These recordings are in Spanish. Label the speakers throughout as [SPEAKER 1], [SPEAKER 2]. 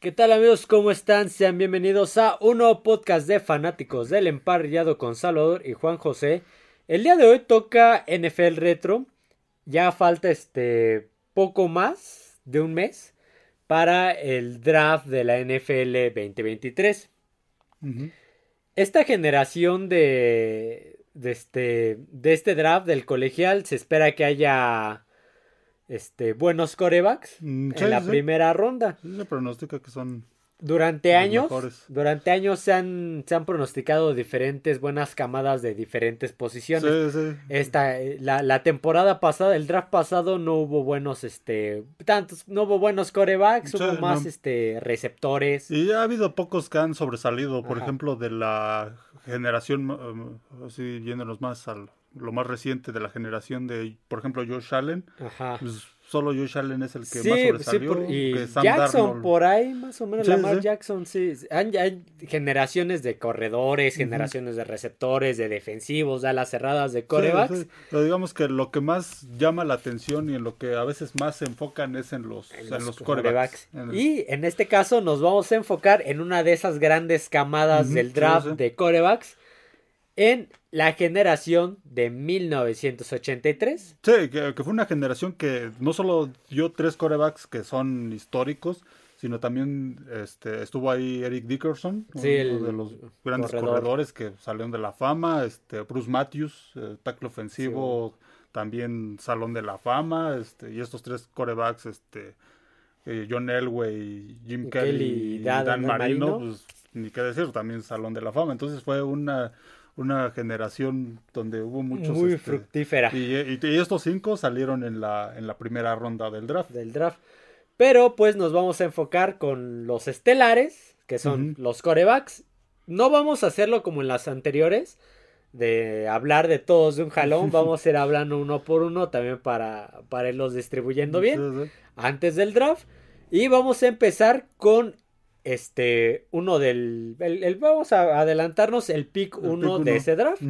[SPEAKER 1] ¿Qué tal amigos? ¿Cómo están? Sean bienvenidos a un nuevo podcast de fanáticos del emparrillado con Salvador y Juan José. El día de hoy toca NFL Retro. Ya falta este poco más de un mes para el draft de la NFL 2023. Esta generación de, de, este, de este draft del colegial se espera que haya este, buenos corebacks
[SPEAKER 2] Mm, sí,
[SPEAKER 1] en la
[SPEAKER 2] sí.
[SPEAKER 1] primera ronda.
[SPEAKER 2] Sí, Se pronostica que son
[SPEAKER 1] Durante años,
[SPEAKER 2] mejores.
[SPEAKER 1] durante años se han, se han pronosticado diferentes buenas camadas de diferentes posiciones.
[SPEAKER 2] Sí, sí.
[SPEAKER 1] Esta, eh, la, la temporada pasada, el draft pasado no hubo buenos, este, tantos, no hubo buenos corebacks,
[SPEAKER 2] Sí,
[SPEAKER 1] hubo más,
[SPEAKER 2] no.
[SPEAKER 1] este, receptores.
[SPEAKER 2] Y ha habido pocos que han sobresalido. Por
[SPEAKER 1] Ajá.
[SPEAKER 2] ejemplo, de la generación, um, así yéndonos más al lo más reciente de la generación de, por ejemplo, Josh Allen.
[SPEAKER 1] Ajá.
[SPEAKER 2] Pues solo Josh Allen es el que
[SPEAKER 1] Sí,
[SPEAKER 2] más
[SPEAKER 1] sí,
[SPEAKER 2] sobresalió.
[SPEAKER 1] por- y
[SPEAKER 2] que Sam
[SPEAKER 1] Jackson
[SPEAKER 2] Darnold.
[SPEAKER 1] por ahí, más o menos,
[SPEAKER 2] Sí,
[SPEAKER 1] Lamar. Jackson, sí. Hay generaciones de corredores, generaciones de receptores, de defensivos, de alas cerradas, de corebacks.
[SPEAKER 2] Pero digamos que lo que más llama la atención y en lo que a veces más se enfocan es en los, en los. En el-
[SPEAKER 1] Y en este caso nos vamos a enfocar en una de esas grandes camadas del draft de corebacks en la generación de 1983.
[SPEAKER 2] Sí, que, que fue una generación que no solo dio tres corebacks que son históricos, sino también este, estuvo ahí Eric Dickerson,
[SPEAKER 1] Sí,
[SPEAKER 2] uno
[SPEAKER 1] el
[SPEAKER 2] de los grandes
[SPEAKER 1] corredor.
[SPEAKER 2] corredores que salieron de la fama, este, Bruce Matthews, eh, tackle ofensivo, también Salón de la Fama, este, y estos tres corebacks, este, eh, John Elway, Jim
[SPEAKER 1] Y
[SPEAKER 2] Kelly
[SPEAKER 1] Kelly
[SPEAKER 2] y
[SPEAKER 1] Dan
[SPEAKER 2] Marino,
[SPEAKER 1] Marino.
[SPEAKER 2] pues ni qué decir, también Salón de la Fama. Entonces fue una, una generación donde hubo muchos...
[SPEAKER 1] muy
[SPEAKER 2] este,
[SPEAKER 1] fructífera
[SPEAKER 2] y, y- y estos cinco salieron en la, en la primera ronda del draft.
[SPEAKER 1] del draft. Pero pues nos vamos a enfocar con los estelares, que son
[SPEAKER 2] Ujú.
[SPEAKER 1] los corebacks. No vamos a hacerlo como en las anteriores, de hablar de todos de un jalón. Vamos a ir hablando uno por uno también para, para irlos distribuyendo bien.
[SPEAKER 2] Sí, sí.
[SPEAKER 1] antes del draft. Y vamos a empezar con este uno del. el- el- vamos a adelantarnos el pick
[SPEAKER 2] El
[SPEAKER 1] 1
[SPEAKER 2] pick
[SPEAKER 1] de ese draft.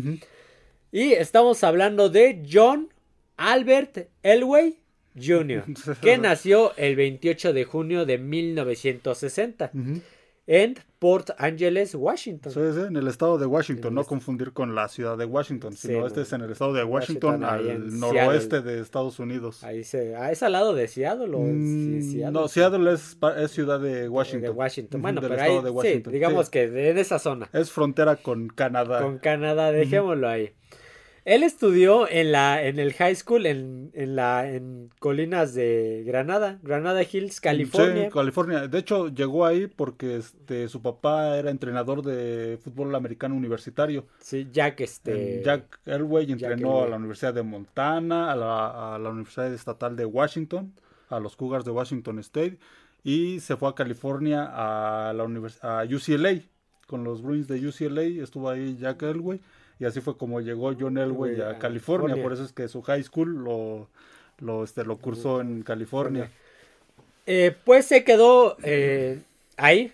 [SPEAKER 1] Y estamos hablando de John Albert Elway Jr., que nació el 28 de junio de 1960
[SPEAKER 2] Ujú.
[SPEAKER 1] En Port Angeles, Washington.
[SPEAKER 2] Sí, sí, en el estado de Washington, no confundir con la ciudad de Washington,
[SPEAKER 1] Sí,
[SPEAKER 2] sino
[SPEAKER 1] no.
[SPEAKER 2] este es en el estado de Washington, al noroeste
[SPEAKER 1] Seattle.
[SPEAKER 2] de Estados Unidos.
[SPEAKER 1] Ahí se, ah, es al lado de Seattle o
[SPEAKER 2] Mm,
[SPEAKER 1] Seattle?
[SPEAKER 2] No, Seattle es, es ciudad de Washington.
[SPEAKER 1] De Washington. Bueno, pero
[SPEAKER 2] estado
[SPEAKER 1] ahí,
[SPEAKER 2] de
[SPEAKER 1] sí,
[SPEAKER 2] Washington,
[SPEAKER 1] digamos
[SPEAKER 2] sí.
[SPEAKER 1] que de- en esa zona.
[SPEAKER 2] Es frontera con Canadá.
[SPEAKER 1] con Canadá, dejémoslo ahí. Él estudió en la en el high school en, en la en colinas de Granada, Granada Hills, California.
[SPEAKER 2] Sí, California. De hecho, llegó ahí porque este, su papá era entrenador de fútbol americano universitario.
[SPEAKER 1] Sí, Jack este
[SPEAKER 2] Jack Elway
[SPEAKER 1] Jack
[SPEAKER 2] entrenó
[SPEAKER 1] Elway.
[SPEAKER 2] a la Universidad de Montana, a la, a la Universidad Estatal de Washington, a los Cougars de Washington State, y se fue a California a la univers- a UCLA. Con los Bruins de UCLA estuvo ahí Jack Elway, y así fue como llegó John Elway
[SPEAKER 1] Elway
[SPEAKER 2] a
[SPEAKER 1] a
[SPEAKER 2] California.
[SPEAKER 1] California.
[SPEAKER 2] Por eso es que su high school lo, lo, este, lo cursó en California.
[SPEAKER 1] Eh, pues se quedó eh, ahí.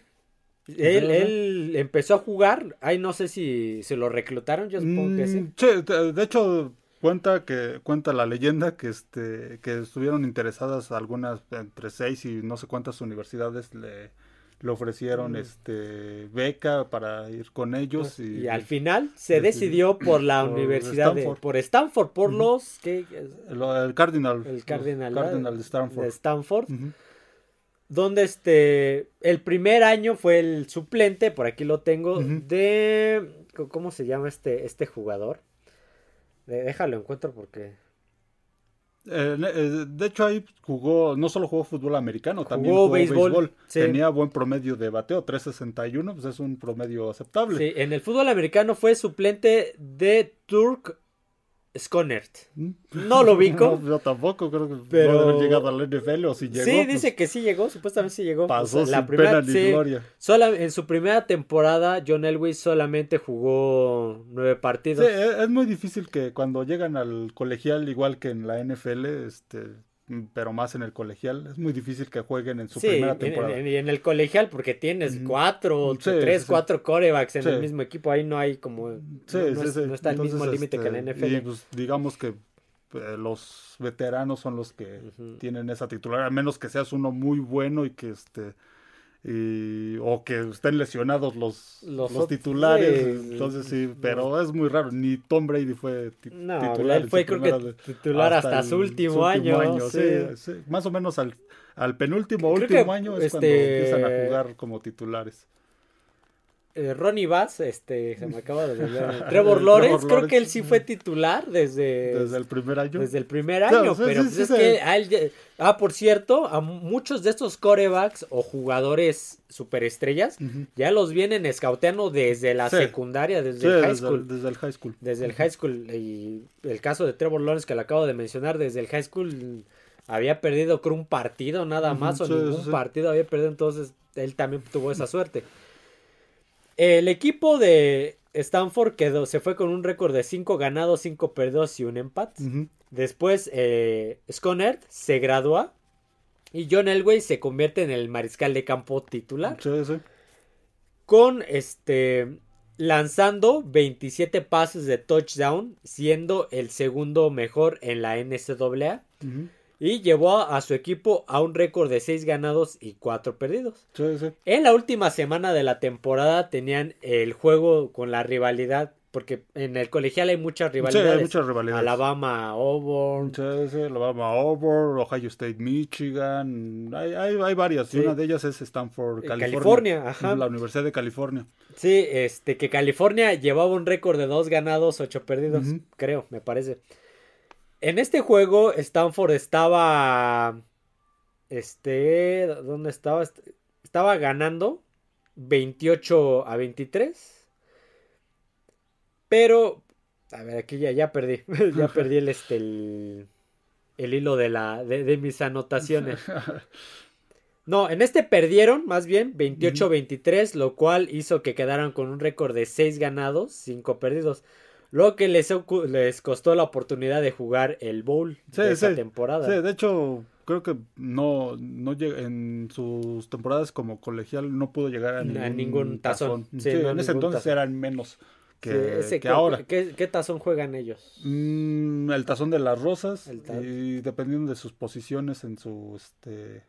[SPEAKER 1] Él, empezó a jugar. Ahí no sé si se lo reclutaron, yo supongo que sí.
[SPEAKER 2] Mm, sí, de de hecho cuenta que cuenta la leyenda que este que estuvieron interesadas algunas entre seis y no sé cuántas universidades le, le ofrecieron
[SPEAKER 1] Mm.
[SPEAKER 2] este beca para ir con ellos y,
[SPEAKER 1] Y al final se
[SPEAKER 2] decidió
[SPEAKER 1] por la
[SPEAKER 2] por
[SPEAKER 1] universidad de
[SPEAKER 2] Stanford.
[SPEAKER 1] por Stanford, por los que
[SPEAKER 2] el Cardinal
[SPEAKER 1] el Cardinal,
[SPEAKER 2] Cardinal de
[SPEAKER 1] de
[SPEAKER 2] Stanford.
[SPEAKER 1] Donde este el primer año fue el suplente, por aquí lo tengo, de ¿cómo se llama este este jugador? Déjalo encuentro porque
[SPEAKER 2] Eh, eh, de hecho ahí jugó no solo jugó fútbol americano también
[SPEAKER 1] Jugó
[SPEAKER 2] jugó
[SPEAKER 1] béisbol,
[SPEAKER 2] béisbol,
[SPEAKER 1] sí.
[SPEAKER 2] tenía buen promedio de bateo 361 pues es un promedio aceptable
[SPEAKER 1] sí, en el fútbol americano fue suplente de Turk Sconert.
[SPEAKER 2] ¿Mm?
[SPEAKER 1] No lo ubico.
[SPEAKER 2] No, yo tampoco creo que
[SPEAKER 1] Pero-
[SPEAKER 2] no llegado al NFL o si llegó.
[SPEAKER 1] sí,
[SPEAKER 2] pues,
[SPEAKER 1] dice que sí llegó, supuestamente sí llegó.
[SPEAKER 2] pasó
[SPEAKER 1] O sea,
[SPEAKER 2] sin pena ni
[SPEAKER 1] sí,
[SPEAKER 2] gloria.
[SPEAKER 1] sola- en su primera temporada, John Elway solamente jugó nueve
[SPEAKER 2] Sí,
[SPEAKER 1] partidos.
[SPEAKER 2] es, es muy difícil que cuando llegan al colegial, igual que en la NFL, este, pero más en el colegial, es muy difícil que jueguen en su
[SPEAKER 1] Sí,
[SPEAKER 2] primera temporada.
[SPEAKER 1] en- en el colegial, porque tienes cuatro,
[SPEAKER 2] Sí,
[SPEAKER 1] tres,
[SPEAKER 2] sí,
[SPEAKER 1] cuatro corebacks en el mismo equipo. Ahí no hay como.
[SPEAKER 2] Sí,
[SPEAKER 1] no, no es- está el mismo límite que en la
[SPEAKER 2] este,
[SPEAKER 1] NFL.
[SPEAKER 2] Y pues digamos que eh, los veteranos son los que tienen esa titular, a menos que seas uno muy bueno y que este y, o que estén lesionados los,
[SPEAKER 1] Los
[SPEAKER 2] titulares.
[SPEAKER 1] sí,
[SPEAKER 2] entonces sí,
[SPEAKER 1] no.
[SPEAKER 2] pero es muy raro. Ni Tom Brady fue ti-
[SPEAKER 1] No,
[SPEAKER 2] titular.
[SPEAKER 1] él fue creo que titular hasta, su último, año.
[SPEAKER 2] sí,
[SPEAKER 1] sí.
[SPEAKER 2] sí. Más o menos al, al penúltimo
[SPEAKER 1] Creo
[SPEAKER 2] último año es cuando
[SPEAKER 1] este,
[SPEAKER 2] empiezan a jugar como titulares.
[SPEAKER 1] Eh, Ronnie Bass, este, se me acaba de olvidar. Trevor Lawrence, creo
[SPEAKER 2] Lawrence.
[SPEAKER 1] que él sí fue titular desde,
[SPEAKER 2] Desde el primer año.
[SPEAKER 1] desde el primer año,
[SPEAKER 2] sí,
[SPEAKER 1] pero
[SPEAKER 2] sí,
[SPEAKER 1] pues
[SPEAKER 2] sí,
[SPEAKER 1] es que a él Ah, por cierto, a muchos de estos corebacks o jugadores superestrellas ya los vienen escauteando desde la secundaria, desde el high school.
[SPEAKER 2] desde el high school.
[SPEAKER 1] Desde el high school. Y el caso de Trevor Lawrence que lo acabo de mencionar, desde el high school había perdido creo un partido nada más o ningún partido había perdido, entonces él también tuvo esa suerte. El equipo de Stanford quedó, se fue con un récord de 5 ganados, 5 perdidos y un empate. Después eh, Sconard se gradúa y John Elway se convierte en el mariscal de campo titular
[SPEAKER 2] Sí, sí.
[SPEAKER 1] con este lanzando 27 pases de touchdown, siendo el segundo mejor en la NCAA
[SPEAKER 2] Ujú.
[SPEAKER 1] Y llevó a su equipo a un récord de 6 ganados y 4 perdidos.
[SPEAKER 2] Sí, sí.
[SPEAKER 1] En la última semana de la temporada tenían el juego con la rivalidad, porque en el colegial hay muchas
[SPEAKER 2] Sí,
[SPEAKER 1] rivalidades.
[SPEAKER 2] hay muchas rivalidades.
[SPEAKER 1] Alabama, Auburn,
[SPEAKER 2] Sí, sí, Alabama, Auburn, Ohio State, Michigan. Hay, hay, hay varias.
[SPEAKER 1] Sí.
[SPEAKER 2] Y una de ellas es Stanford,
[SPEAKER 1] Eh,
[SPEAKER 2] California.
[SPEAKER 1] California, ajá.
[SPEAKER 2] La Universidad de California.
[SPEAKER 1] Sí, este, que California llevaba un récord de dos ganados, ocho perdidos,
[SPEAKER 2] Ujú.
[SPEAKER 1] creo, me parece. En este juego, Stanford estaba. Este. ¿Dónde estaba? Est- Estaba ganando 28 a 23. Pero. A ver, aquí ya, ya perdí. ya perdí el, este, el, el hilo de, la, de, de mis anotaciones. No, en este perdieron más bien 28-23, lo cual hizo que quedaran con un récord de 6 ganados, 5 perdidos. Lo que les, les costó la oportunidad de jugar el bowl
[SPEAKER 2] Sí,
[SPEAKER 1] de esa
[SPEAKER 2] sí.
[SPEAKER 1] temporada.
[SPEAKER 2] Sí, de hecho, creo que no, no en sus temporadas como colegial no pudo llegar a
[SPEAKER 1] A
[SPEAKER 2] ningún,
[SPEAKER 1] tazón. Sí,
[SPEAKER 2] Sí,
[SPEAKER 1] no,
[SPEAKER 2] en ese entonces
[SPEAKER 1] tazón.
[SPEAKER 2] eran menos que,
[SPEAKER 1] Sí, ese-
[SPEAKER 2] que
[SPEAKER 1] ¿cu-
[SPEAKER 2] ahora.
[SPEAKER 1] ¿qué, qué tazón juegan ellos?
[SPEAKER 2] Mm, el tazón de las rosas y dependiendo de sus posiciones en su este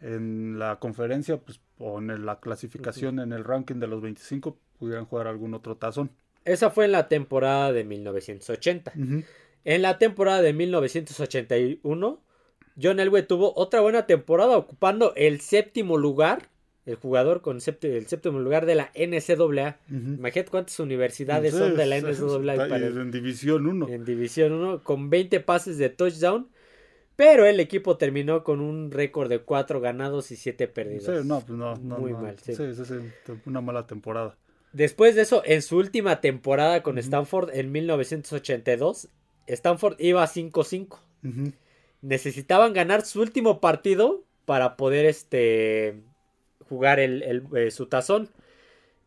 [SPEAKER 2] en la conferencia pues o en la clasificación en el ranking de los 25 pudieran jugar algún otro tazón.
[SPEAKER 1] Esa fue en la temporada de 1980. En la temporada de 1981, John Elway tuvo otra buena temporada ocupando el séptimo lugar, el jugador con el séptimo lugar de la NCAA. Imagínate cuántas universidades son de la NCAA
[SPEAKER 2] en división 1.
[SPEAKER 1] en División 1 con 20 pases de touchdown. Pero el equipo terminó con un récord de 4 ganados y 7 perdidos.
[SPEAKER 2] Sí, no, pues no, no,
[SPEAKER 1] Muy
[SPEAKER 2] no.
[SPEAKER 1] mal, sí.
[SPEAKER 2] Sí, sí, sí, una mala temporada.
[SPEAKER 1] Después de eso, en su última temporada con. Stanford en 1982, Stanford iba 5-5.
[SPEAKER 2] Ujú.
[SPEAKER 1] necesitaban ganar su último partido para poder este jugar el, el- eh, su tazón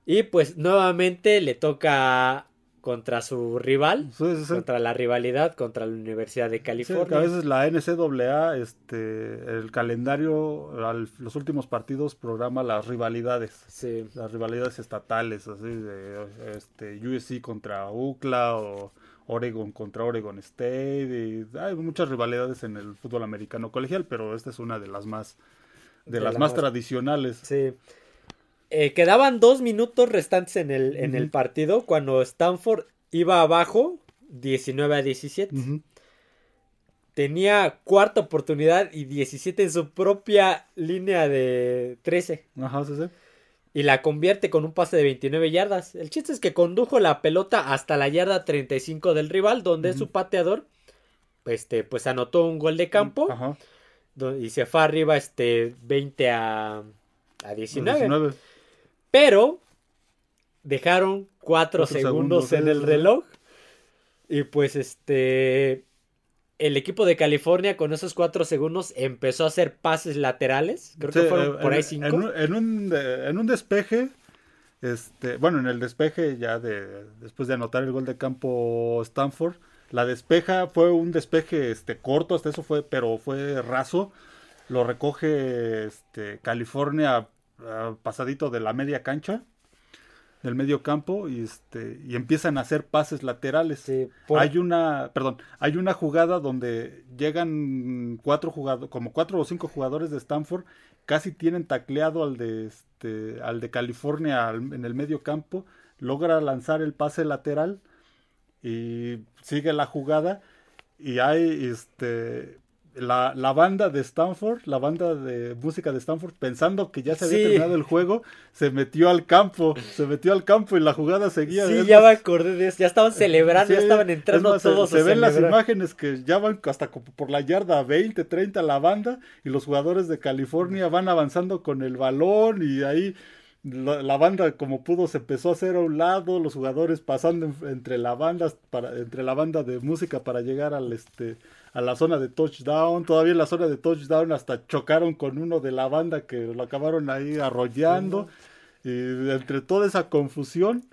[SPEAKER 1] y pues nuevamente le toca contra su rival
[SPEAKER 2] Sí, sí, sí.
[SPEAKER 1] contra la rivalidad contra la Universidad de California
[SPEAKER 2] a veces la NCAA, este, el calendario, al- los últimos partidos programa las rivalidades.
[SPEAKER 1] Sí.
[SPEAKER 2] las rivalidades estatales, así de este, USC contra UCLA o Oregon contra Oregon State. y hay muchas rivalidades en el fútbol americano colegial, pero esta es una de las más de,
[SPEAKER 1] De
[SPEAKER 2] las más- tradicionales.
[SPEAKER 1] Sí. Eh, quedaban dos minutos restantes en el, en el partido cuando Stanford iba abajo 19 a 17.
[SPEAKER 2] Ujú.
[SPEAKER 1] Tenía cuarta oportunidad y 17 en su propia línea de 13.
[SPEAKER 2] Ajá, sí, sí.
[SPEAKER 1] Y la convierte con un pase de 29 yardas. El chiste es que condujo la pelota hasta la yarda 35 del rival, donde su pateador este, pues anotó un gol de campo
[SPEAKER 2] Ajá.
[SPEAKER 1] do- y se fue arriba este, 20 a, a 19.
[SPEAKER 2] 19.
[SPEAKER 1] Pero dejaron 4
[SPEAKER 2] Cuatro
[SPEAKER 1] segundos,
[SPEAKER 2] segundos,
[SPEAKER 1] en el reloj. Y pues este. El equipo de California con esos 4 segundos empezó a hacer pases laterales. Creo que fueron
[SPEAKER 2] eh,
[SPEAKER 1] por ahí
[SPEAKER 2] en-
[SPEAKER 1] 5.
[SPEAKER 2] En, un, en, en un despeje, este, bueno, en el despeje ya de después de anotar el gol de campo Stanford, la despeja fue un despeje este corto, hasta eso fue, pero fue raso. Lo recoge este California pasadito de la media cancha, del medio campo y este y empiezan a hacer pases laterales.
[SPEAKER 1] Sí, por-
[SPEAKER 2] Hay una, perdón, hay una jugada donde llegan cuatro jugadores, como cuatro o cinco jugadores de Stanford casi tienen tacleado al de, este, al de California en el medio campo, logra lanzar el pase lateral y sigue la jugada y hay este la, la, banda de Stanford, la banda de música de Stanford, pensando que ya se había terminado el juego, se metió al campo, se metió al campo y la jugada seguía.
[SPEAKER 1] Sí, ya me acordé de eso, ya estaban celebrando, ya estaban entrando todos.
[SPEAKER 2] Se, se ven las imágenes que ya van hasta por la yarda 20, 30 la banda y los jugadores de California van avanzando con el balón y ahí la, banda como pudo se empezó a hacer a un lado, los jugadores pasando entre la banda para entre la banda de música para llegar al este a la zona de touchdown, todavía en la zona de touchdown hasta chocaron con uno de la banda que lo acabaron ahí arrollando. Y entre toda esa confusión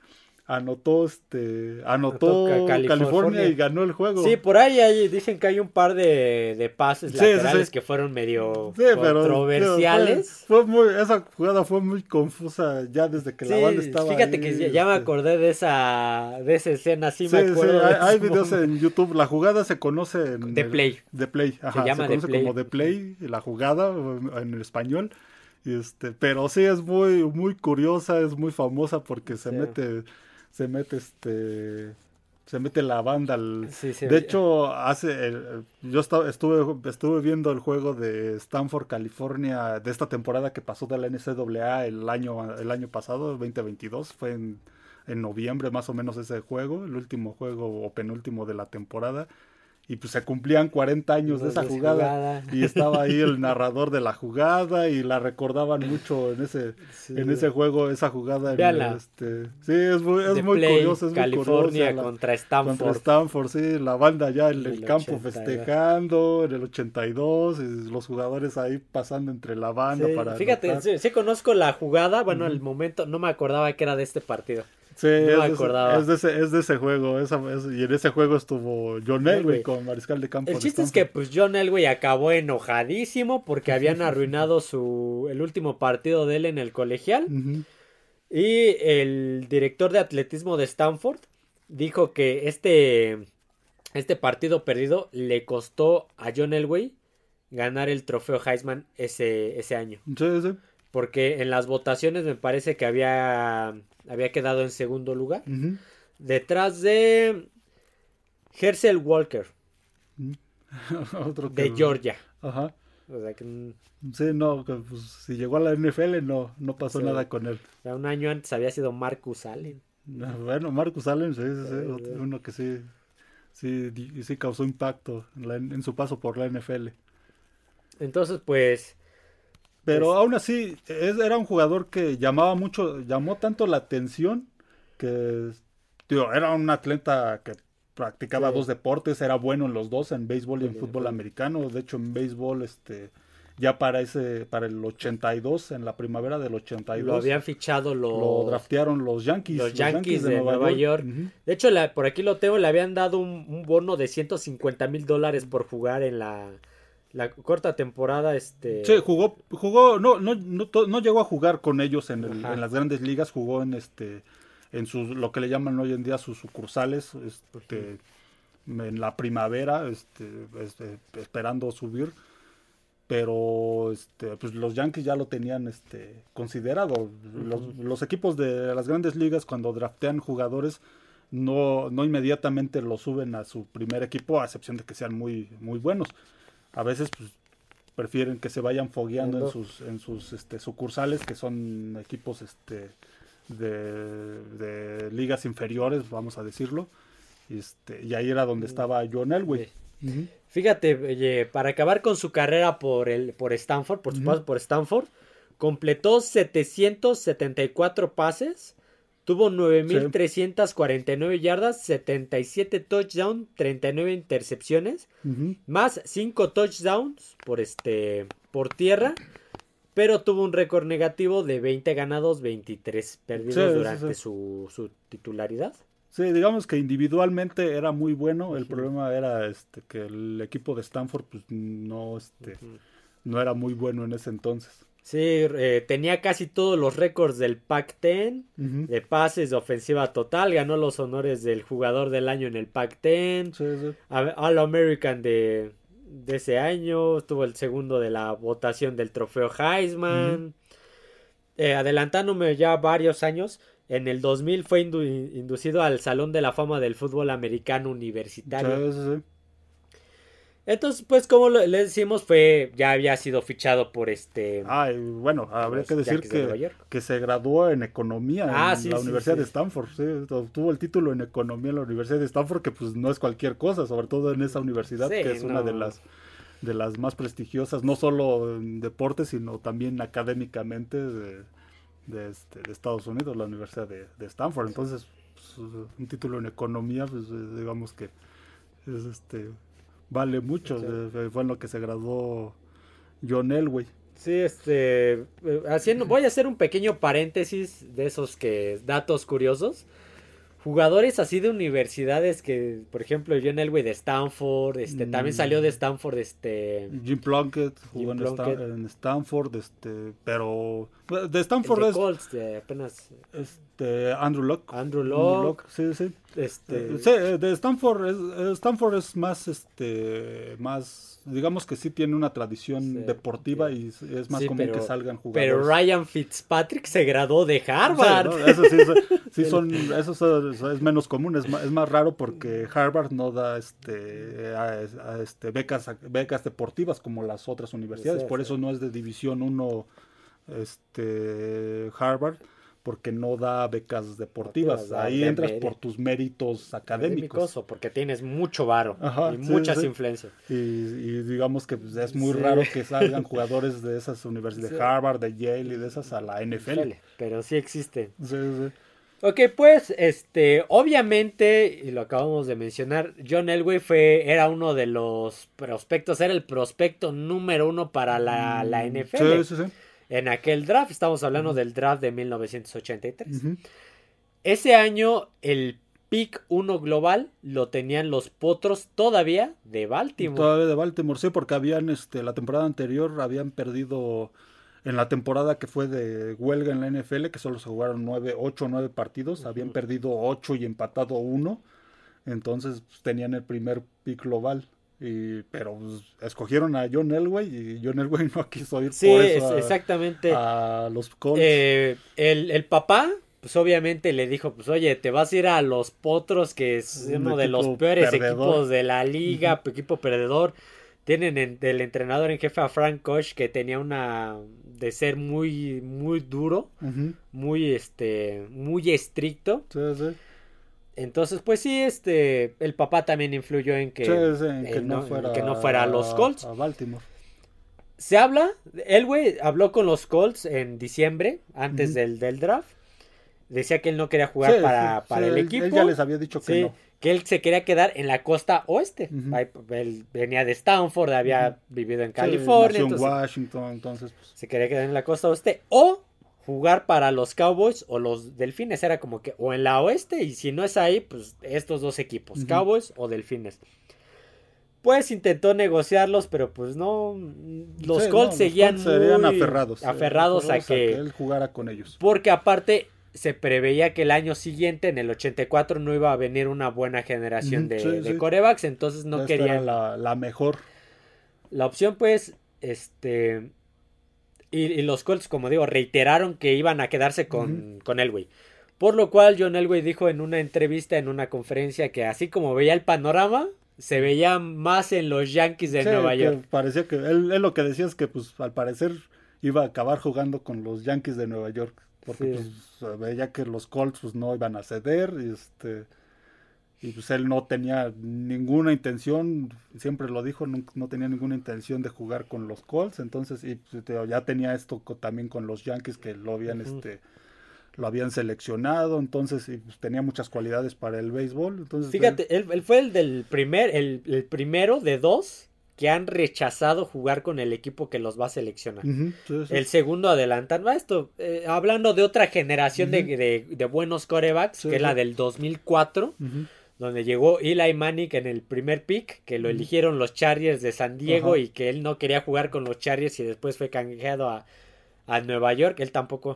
[SPEAKER 2] anotó este anotó, California. y ganó el juego.
[SPEAKER 1] Sí, por ahí, dicen que hay un par de, de pases laterales que fueron medio controversiales.
[SPEAKER 2] fue, muy esa jugada fue muy confusa ya desde que la banda estaba
[SPEAKER 1] Fíjate que ya, me este. acordé de esa de esa escena, sí, me acuerdo.
[SPEAKER 2] Hay, hay videos en YouTube, la jugada se conoce en
[SPEAKER 1] de Play.
[SPEAKER 2] De Play, ajá, se, llama se conoce como de Play, la jugada en español. Este, pero sí es muy muy curiosa, es muy famosa porque se mete se mete este se mete la banda de hecho hace yo estaba, estuve estuve viendo el juego de Stanford California de esta temporada que pasó de la NCAA el año el año pasado 2022 fue en, en noviembre más o menos ese juego el último juego o penúltimo de la temporada y pues se cumplían 40 años de esa jugada, y estaba ahí el narrador de la jugada y la recordaban mucho en ese en ese juego esa jugada este, sí es muy es muy curioso es
[SPEAKER 1] California
[SPEAKER 2] muy
[SPEAKER 1] contra Stanford
[SPEAKER 2] contra Stanford. Sí la banda ya en el, campo festejando en el 82 y los jugadores ahí pasando entre la banda para
[SPEAKER 1] fíjate sí, conozco la jugada bueno el momento no me acordaba que era de este partido
[SPEAKER 2] Sí, es, de ese, es de ese juego. y en ese juego estuvo John Elway con Mariscal de Campo.
[SPEAKER 1] El chiste es que pues John Elway acabó enojadísimo porque habían arruinado su el último partido de él en el colegial. Y el director de atletismo de Stanford dijo que este, este partido perdido le costó a John Elway ganar el trofeo Heisman ese, ese año.
[SPEAKER 2] Sí, sí.
[SPEAKER 1] Porque en las votaciones me parece que había había quedado en segundo lugar. Detrás de Herschel Walker. de Georgia.
[SPEAKER 2] Ajá. O sea que... Sí, no, pues, si llegó a la NFL no, no pasó nada con él.
[SPEAKER 1] un año antes había sido Marcus Allen.
[SPEAKER 2] Bueno, Marcus Allen, sí, sí, uno que sí, sí, sí causó impacto en su paso por la NFL.
[SPEAKER 1] Entonces, pues,
[SPEAKER 2] pero aún así, era un jugador que llamaba mucho, llamó tanto la atención que tío, era un atleta que practicaba dos deportes, era bueno en los dos, en béisbol y en fútbol americano. De hecho, en béisbol, este, ya para ese, para el 82, en la primavera del 82.
[SPEAKER 1] Lo habían fichado
[SPEAKER 2] Lo draftearon los Yankees.
[SPEAKER 1] Los Yankees, de, Nueva, York. De hecho, por aquí lo tengo, le habían dado un, un bono de 150 mil dólares por jugar en la la corta temporada, este...
[SPEAKER 2] Sí, jugó, jugó, no, no, no, llegó a jugar con ellos en, en, las grandes ligas, jugó en este, en sus, lo que le llaman hoy en día sus sucursales, este, en la primavera, este, este, esperando subir, pero este, pues los Yankees ya lo tenían este, considerado. Los, los equipos de las grandes ligas cuando draftean jugadores no, no inmediatamente lo suben a su primer equipo, a excepción de que sean muy, muy buenos a veces pues, prefieren que se vayan fogueando en sus, en sus este, sucursales, que son equipos este, de, ligas inferiores, vamos a decirlo. Este, y ahí era donde estaba John Elway.
[SPEAKER 1] Fíjate, para acabar con su carrera por, el, por Stanford, por su paso por Stanford, completó 774 pases Tuvo 9.349 yardas, 77 touchdowns, 39 intercepciones, más 5 touchdowns por, este, por tierra, pero tuvo un récord negativo de 20 ganados, 23 perdidos durante Su, su, titularidad.
[SPEAKER 2] Sí, digamos que individualmente era muy bueno, el problema era este, que el equipo de Stanford pues, no, este, no era muy bueno en ese entonces.
[SPEAKER 1] Sí, eh, tenía casi todos los récords del Pac-10 de pases de ofensiva total. Ganó los honores del jugador del año en el Pac-10. All American de, de ese año, estuvo el segundo de la votación del trofeo Heisman. Eh, adelantándome ya varios años, en el 2000 fue inducido al Salón de la Fama del Fútbol Americano Universitario. Sí, sí, sí. Entonces, pues como le decimos, fue ya había sido fichado por este...
[SPEAKER 2] Ah, bueno, habría que decir que, que, se graduó en economía ah, en la Universidad de Stanford. Sí, obtuvo el título en economía en la Universidad de Stanford, que pues no es cualquier cosa, sobre todo en esa universidad, que es una de las de las más prestigiosas, no solo en deportes, sino también académicamente de, de, este, de Estados Unidos, la Universidad de, de Stanford. Entonces, pues, un título en economía, pues digamos que es este vale mucho. Fue en lo que se graduó John Elway.
[SPEAKER 1] Sí, este, eh, haciendo, voy a hacer un pequeño paréntesis de esos que datos curiosos jugadores así de universidades que, por ejemplo, John Elway de Stanford, este, también salió de mm. Stanford, este...
[SPEAKER 2] Jim Plunkett jugó en, Stanford, este, pero de Stanford es...
[SPEAKER 1] Colts, de apenas...
[SPEAKER 2] Este, Andrew Locke.
[SPEAKER 1] Andrew Locke.
[SPEAKER 2] sí, sí. Este... sí, de Stanford, es, Stanford es más, este, más digamos que sí tiene una tradición deportiva y es más común que salgan jugadores.
[SPEAKER 1] Pero Ryan Fitzpatrick se graduó de Harvard.
[SPEAKER 2] Eso sí, sí son, eso es, menos común, es más, es más, raro porque Harvard no da este, este becas, becas deportivas como las otras universidades, por eso no es de División 1 este, Harvard porque no da becas deportivas. Ahí entras por tus méritos académicos.
[SPEAKER 1] o porque tienes mucho varo y muchas influencias.
[SPEAKER 2] Y, digamos que pues, es muy raro que salgan jugadores de esas universidades, de Harvard, de Yale y de esas a la NFL.
[SPEAKER 1] Pero sí existen. Ok, pues, este, obviamente, y lo acabamos de mencionar, John Elway fue, era uno de los prospectos, era el prospecto número uno para la, la mm, NFL. Sí, sí, sí en aquel draft. Estamos hablando del draft de 1983. Ese año el pick 1 global lo tenían los potros todavía de Baltimore.
[SPEAKER 2] Todavía de Baltimore, sí, porque habían, este, la temporada anterior habían perdido en la temporada que fue de huelga en la NFL, que solo se jugaron 9, 8 o 9 partidos, habían perdido 8 y empatado 1. Entonces pues, tenían el primer pick global. Y, pero pues, escogieron a John Elway y John Elway no quiso ir por eso
[SPEAKER 1] exactamente.
[SPEAKER 2] a los Colts.
[SPEAKER 1] Eh, el, el, papá, pues obviamente le dijo, pues oye, te vas a ir a los Potros, que es uno de los peores equipos de la liga, equipo perdedor. Tienen el del entrenador en jefe a Frank Koch, que tenía una de ser muy, muy duro, muy, este, muy estricto. Sí, sí. Entonces, pues sí, este, el papá también influyó en que, no, fuera, a los Colts.
[SPEAKER 2] A Baltimore.
[SPEAKER 1] Se habla, él, güey, habló con los Colts en diciembre, antes del, del, draft. Decía que él no quería jugar para, para el equipo. Él
[SPEAKER 2] ya les había dicho que no.
[SPEAKER 1] Que él se quería quedar en la costa oeste. Él venía de Stanford, había vivido en California.
[SPEAKER 2] en Washington, entonces.
[SPEAKER 1] Pues. Se quería quedar en la costa oeste. O jugar para los Cowboys o los Delfines. Era como que o en la oeste y si no es ahí, pues estos dos equipos, Cowboys o Delfines. Pues intentó negociarlos, pero pues no. Los Colts seguían
[SPEAKER 2] aferrados.
[SPEAKER 1] Aferrados, a, que,
[SPEAKER 2] él jugara con ellos.
[SPEAKER 1] Porque aparte se preveía que el año siguiente, en el 84, no iba a venir una buena generación de, corebacks, entonces no querían.
[SPEAKER 2] la, la mejor.
[SPEAKER 1] La opción, pues, este y, los Colts, como digo, reiteraron que iban a quedarse con, con Elway. Por lo cual John Elway dijo en una entrevista, en una conferencia, que así como veía el panorama, se veía más en los Yankees de Nueva York.
[SPEAKER 2] Parecía que él, lo que decía es que pues al parecer iba a acabar jugando con los Yankees de Nueva York. Porque pues, veía que los Colts pues, no iban a ceder. Y este y pues él no tenía ninguna intención, siempre lo dijo, no, tenía ninguna intención de jugar con los Colts, entonces y pues, ya tenía esto también con los Yankees que lo habían este lo habían seleccionado, entonces y pues tenía muchas cualidades para el béisbol, entonces
[SPEAKER 1] Fíjate, él, fue el del primer el, primero de dos que han rechazado jugar con el equipo que los va a seleccionar. El segundo adelantan va esto, eh, hablando de otra generación de, de, buenos corebacks, que es la del 2004 donde llegó Eli Manning en el primer pick, que lo eligieron los Chargers de San Diego y que él no quería jugar con los Chargers y después fue canjeado a, a Nueva York, él tampoco.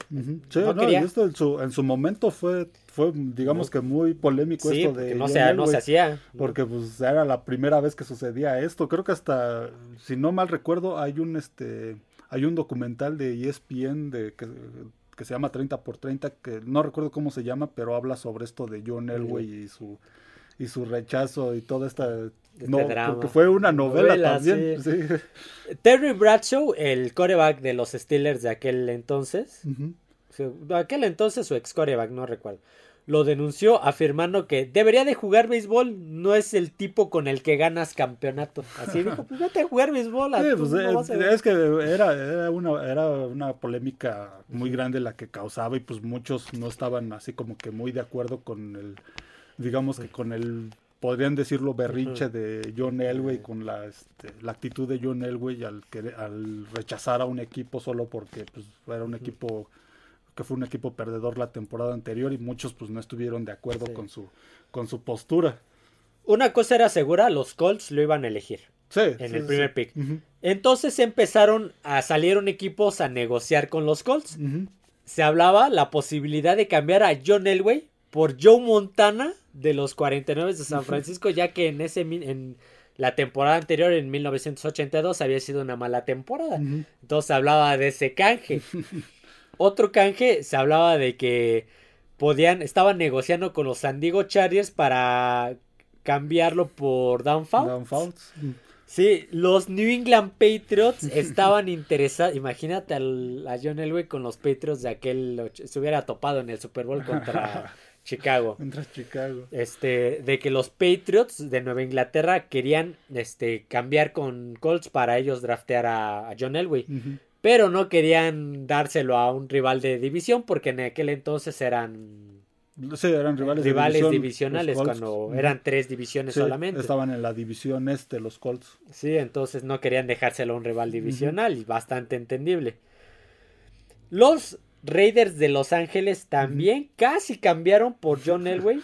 [SPEAKER 2] Sí, no, y esto en su, en su momento fue, fue digamos que muy polémico
[SPEAKER 1] Sí,
[SPEAKER 2] esto de
[SPEAKER 1] no se, no se hacía.
[SPEAKER 2] porque pues era la primera vez que sucedía esto. Creo que hasta, si no mal recuerdo, hay un este hay un documental de ESPN de que, que se llama 30 por 30 que no recuerdo cómo se llama, pero habla sobre esto de John Elway y su y su rechazo y toda esta no,
[SPEAKER 1] drama.
[SPEAKER 2] porque fue una novela,
[SPEAKER 1] Novela,
[SPEAKER 2] también.
[SPEAKER 1] sí.
[SPEAKER 2] sí.
[SPEAKER 1] Terry Bradshaw, el coreback de los Steelers de aquel entonces, de aquel entonces su ex coreback, no recuerdo. Lo denunció afirmando que debería de jugar béisbol, no es el tipo con el que ganas campeonato. Así dijo, pues vete a jugar béisbol.
[SPEAKER 2] Sí, pues,
[SPEAKER 1] no
[SPEAKER 2] eh,
[SPEAKER 1] vas a-
[SPEAKER 2] es que era, era, una, era una polémica muy grande la que causaba y pues muchos no estaban así como que muy de acuerdo con el, digamos que con el, podrían decirlo, berrinche de John Elway, con la, este, la actitud de John Elway al, al rechazar a un equipo solo porque pues, era un equipo que fue un equipo perdedor la temporada anterior y muchos pues no estuvieron de acuerdo
[SPEAKER 1] Sí.
[SPEAKER 2] con su con su postura.
[SPEAKER 1] Una cosa era segura, los Colts lo iban a elegir
[SPEAKER 2] Sí,
[SPEAKER 1] en
[SPEAKER 2] sí,
[SPEAKER 1] el primer pick. Entonces empezaron a salieron equipos a negociar con los Colts. Se hablaba la posibilidad de cambiar a John Elway por Joe Montana de los 49 de San Francisco, ya que en ese en la temporada anterior, en 1982, había sido una mala temporada.
[SPEAKER 2] Ujú.
[SPEAKER 1] Entonces se hablaba de ese canje. Otro canje se hablaba de que podían, estaban negociando con los San Diego Chargers para cambiarlo por Dan Fouts.
[SPEAKER 2] Dan Fouts.
[SPEAKER 1] Sí, los New England Patriots estaban interesados. Imagínate al- a John Elway con los Patriots de aquel. Se hubiera topado en el Super Bowl contra Chicago.
[SPEAKER 2] Contra Chicago.
[SPEAKER 1] Este, de que los Patriots de Nueva Inglaterra querían este, cambiar con Colts para ellos draftear a, a John Elway. Pero no querían dárselo a un rival de división porque en aquel entonces eran
[SPEAKER 2] Sí, eran rivales,
[SPEAKER 1] rivales
[SPEAKER 2] división,
[SPEAKER 1] divisionales cuando eran tres divisiones
[SPEAKER 2] Sí,
[SPEAKER 1] solamente.
[SPEAKER 2] Estaban en la división este, los Colts.
[SPEAKER 1] Sí, entonces no querían dejárselo a un rival divisional y bastante entendible. Los Raiders de Los Ángeles también casi cambiaron por John Elway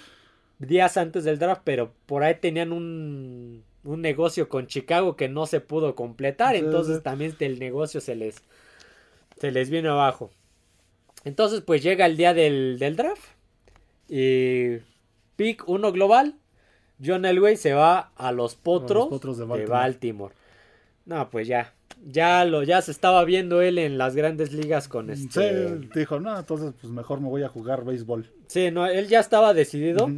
[SPEAKER 1] días antes del draft, pero por ahí tenían un, un negocio con Chicago que no se pudo completar, entonces también el negocio se les, se les vino abajo. Entonces pues llega el día del, del draft y pick 1 global. John Elway se va a los potros,
[SPEAKER 2] Potros de. Baltimore.
[SPEAKER 1] No, pues ya. Ya lo, ya se estaba viendo él en las grandes ligas con este.
[SPEAKER 2] Sí, dijo, no, entonces pues mejor me voy a jugar béisbol.
[SPEAKER 1] Sí, no, él ya estaba decidido.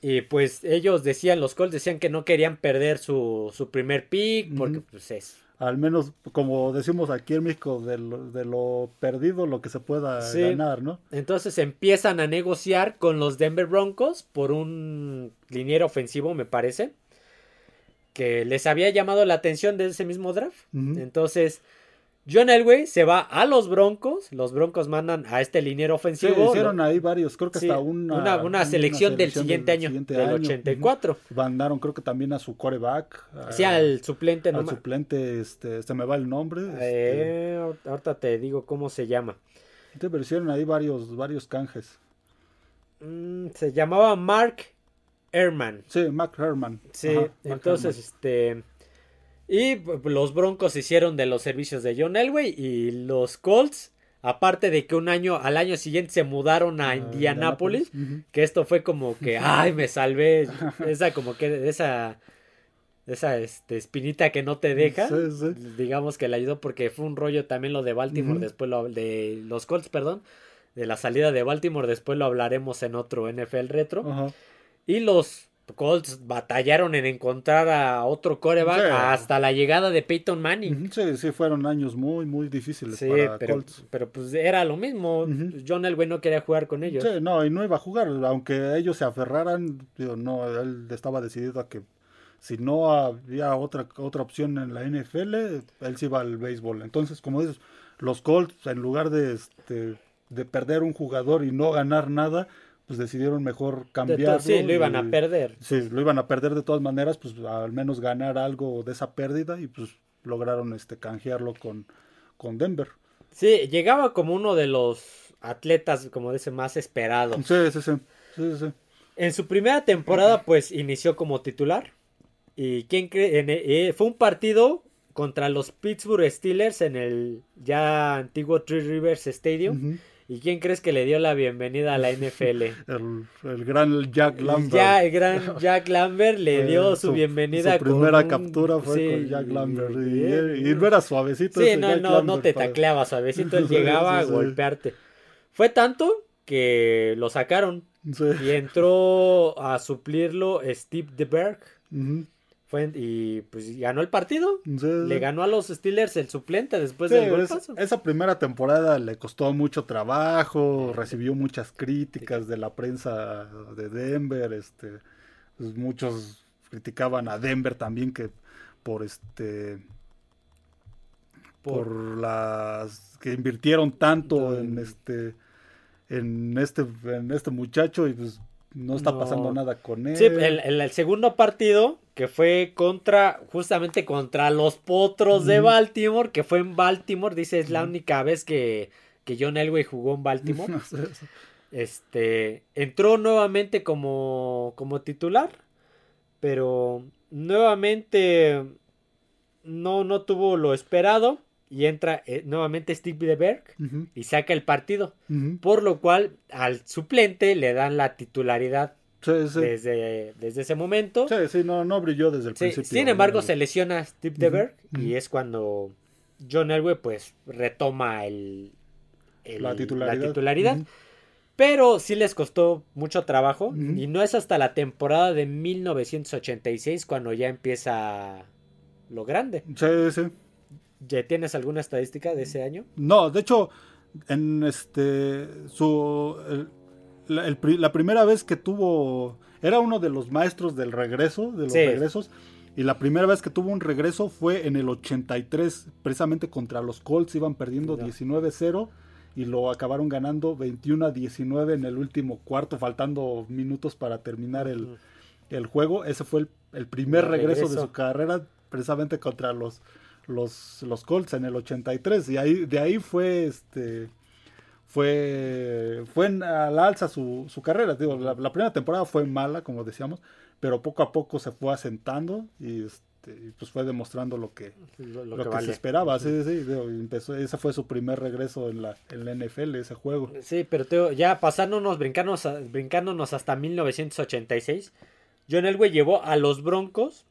[SPEAKER 1] Y pues ellos decían, los Colts decían que no querían perder su, su primer pick. Porque pues es.
[SPEAKER 2] Al menos, como decimos aquí en México, de lo, de lo perdido, lo que se pueda
[SPEAKER 1] Sí.
[SPEAKER 2] ganar, ¿no?
[SPEAKER 1] Entonces empiezan a negociar con los Denver Broncos por un liniero ofensivo, me parece. Que les había llamado la atención de ese mismo draft. Entonces, John Elway se va a los Broncos. Los Broncos mandan a este liniero
[SPEAKER 2] Sí,
[SPEAKER 1] ofensivo.
[SPEAKER 2] hicieron
[SPEAKER 1] lo-
[SPEAKER 2] ahí varios, creo que
[SPEAKER 1] sí,
[SPEAKER 2] hasta una,
[SPEAKER 1] una, una selección del siguiente año, del 84.
[SPEAKER 2] Ujú. Mandaron creo que también a su coreback. a-
[SPEAKER 1] Sí, al suplente, no
[SPEAKER 2] al suplente, este, se me va el nombre. este,
[SPEAKER 1] Eh, ahor- ahorita te digo cómo se llama.
[SPEAKER 2] sí, pero hicieron ahí varios, varios canjes.
[SPEAKER 1] Mm, se llamaba Mark Ehrman.
[SPEAKER 2] Sí, Mac Herman.
[SPEAKER 1] Sí,
[SPEAKER 2] Ajá,
[SPEAKER 1] entonces, este. Y los Broncos hicieron de los servicios de John Elway y los Colts, aparte de que un año, al año siguiente se mudaron a
[SPEAKER 2] Herman.
[SPEAKER 1] Indianápolis, que esto fue como que, ay, me salvé, esa como que, esa, esa este, espinita que no te deja,
[SPEAKER 2] Sí, sí.
[SPEAKER 1] digamos que le ayudó porque fue un rollo también lo de Baltimore, después lo, de los Colts, perdón, de la salida de Baltimore, después lo hablaremos en otro NFL retro.
[SPEAKER 2] Ajá.
[SPEAKER 1] Y los Colts batallaron en encontrar a otro coreback
[SPEAKER 2] Sí.
[SPEAKER 1] hasta la llegada de Peyton Manning.
[SPEAKER 2] Sí, sí, fueron años muy, muy difíciles
[SPEAKER 1] Sí,
[SPEAKER 2] para
[SPEAKER 1] pero,
[SPEAKER 2] Colts.
[SPEAKER 1] pero pues era lo mismo.
[SPEAKER 2] Ujú.
[SPEAKER 1] John Elway no quería jugar con ellos.
[SPEAKER 2] Sí, no, y no iba a jugar, aunque ellos se aferraran, digo, no, él estaba decidido a que si no había otra, otra opción en la NFL, él se iba al béisbol. Entonces, como dices, los Colts, en lugar de, este, de perder un jugador y no ganar nada, pues decidieron mejor cambiarlo.
[SPEAKER 1] sí, lo iban
[SPEAKER 2] y-
[SPEAKER 1] a perder.
[SPEAKER 2] Sí, lo iban a perder de todas maneras, pues al menos ganar algo de esa pérdida y pues lograron este canjearlo con, con Denver.
[SPEAKER 1] Sí, llegaba como uno de los atletas, como dice, más esperados.
[SPEAKER 2] Sí, sí, sí. sí, sí, sí.
[SPEAKER 1] En su primera temporada, pues inició como titular. ¿Y quién cree? En- eh, fue un partido contra los Pittsburgh Steelers en el ya antiguo Three Rivers Stadium.
[SPEAKER 2] Ujú.
[SPEAKER 1] ¿Y quién crees que le dio la bienvenida a la NFL?
[SPEAKER 2] el, el gran Jack Lambert.
[SPEAKER 1] Ya el gran Jack Lambert le
[SPEAKER 2] Eh,
[SPEAKER 1] dio su, bienvenida
[SPEAKER 2] Su primera
[SPEAKER 1] con
[SPEAKER 2] captura fue
[SPEAKER 1] sí,
[SPEAKER 2] con Jack Lambert. Y, no era suavecito.
[SPEAKER 1] Sí,
[SPEAKER 2] ese
[SPEAKER 1] no,
[SPEAKER 2] Jack
[SPEAKER 1] no, no te tacleaba suavecito, él
[SPEAKER 2] Sí,
[SPEAKER 1] llegaba
[SPEAKER 2] sí,
[SPEAKER 1] a golpearte. Fue tanto que lo sacaron
[SPEAKER 2] Sí.
[SPEAKER 1] y entró a suplirlo Steve DeBerg.
[SPEAKER 2] Ujú.
[SPEAKER 1] Fue, y pues ganó el partido.
[SPEAKER 2] Sí,
[SPEAKER 1] Le ganó a los Steelers el suplente después
[SPEAKER 2] Sí,
[SPEAKER 1] del
[SPEAKER 2] es-
[SPEAKER 1] golpazo.
[SPEAKER 2] esa primera temporada le costó mucho trabajo, recibió muchas críticas de la prensa de Denver, este, pues, muchos criticaban a Denver también que por este por, las que invirtieron tanto en este en este en este muchacho y pues no está
[SPEAKER 1] No.
[SPEAKER 2] pasando nada con él.
[SPEAKER 1] Sí, el, segundo partido que fue contra, justamente contra los potros de. Baltimore, que fue en Baltimore, dice, es la única vez que, que John Elway jugó en Baltimore.
[SPEAKER 2] No sé, eso.
[SPEAKER 1] Este, entró nuevamente como, como titular, pero nuevamente no, no tuvo lo esperado y entra eh, nuevamente Steve DeBerg
[SPEAKER 2] Ujú,
[SPEAKER 1] y saca el partido, por lo cual al suplente le dan la titularidad
[SPEAKER 2] Sí, sí.
[SPEAKER 1] desde, desde ese momento.
[SPEAKER 2] Sí, sí, no, no brilló desde el principio.
[SPEAKER 1] sin embargo,
[SPEAKER 2] ¿no?
[SPEAKER 1] se lesiona Steve
[SPEAKER 2] Ujú,
[SPEAKER 1] DeBerg
[SPEAKER 2] ujú.
[SPEAKER 1] y es cuando John Elway pues retoma el, el-
[SPEAKER 2] la titularidad.
[SPEAKER 1] titularidad.
[SPEAKER 2] Ujú.
[SPEAKER 1] Pero sí les costó mucho trabajo y no es hasta la temporada de 1986 cuando ya empieza lo grande.
[SPEAKER 2] Sí, sí.
[SPEAKER 1] ¿Ya tienes alguna estadística de ese año?
[SPEAKER 2] No, de hecho, en este su el- la, el pri- la primera vez que tuvo era uno de los maestros del regreso, de los
[SPEAKER 1] Sí.
[SPEAKER 2] regresos, y la primera vez que tuvo un regreso fue en el 83, precisamente contra los Colts iban perdiendo
[SPEAKER 1] Ya.
[SPEAKER 2] 19-0 y lo acabaron ganando 21 a 19 en el último cuarto, faltando minutos para terminar el, el juego. Ese fue el, el primer regreso, de su carrera, precisamente contra los, los, los Colts en el 83. Y ahí, de ahí fue este fue fue en- a la alza su, su carrera. Digo, la, la primera temporada fue mala, como decíamos, pero poco a poco se fue asentando y, este, y, pues fue demostrando lo que,
[SPEAKER 1] Lo,
[SPEAKER 2] lo
[SPEAKER 1] lo
[SPEAKER 2] que,
[SPEAKER 1] vale.
[SPEAKER 2] se esperaba. Sí, sí, digo, empezó, ese fue su primer regreso en la, en la NFL, ese juego.
[SPEAKER 1] Sí, pero te ya pasándonos, brincándonos, brincándonos hasta 1986, John Elway llevó a los Broncos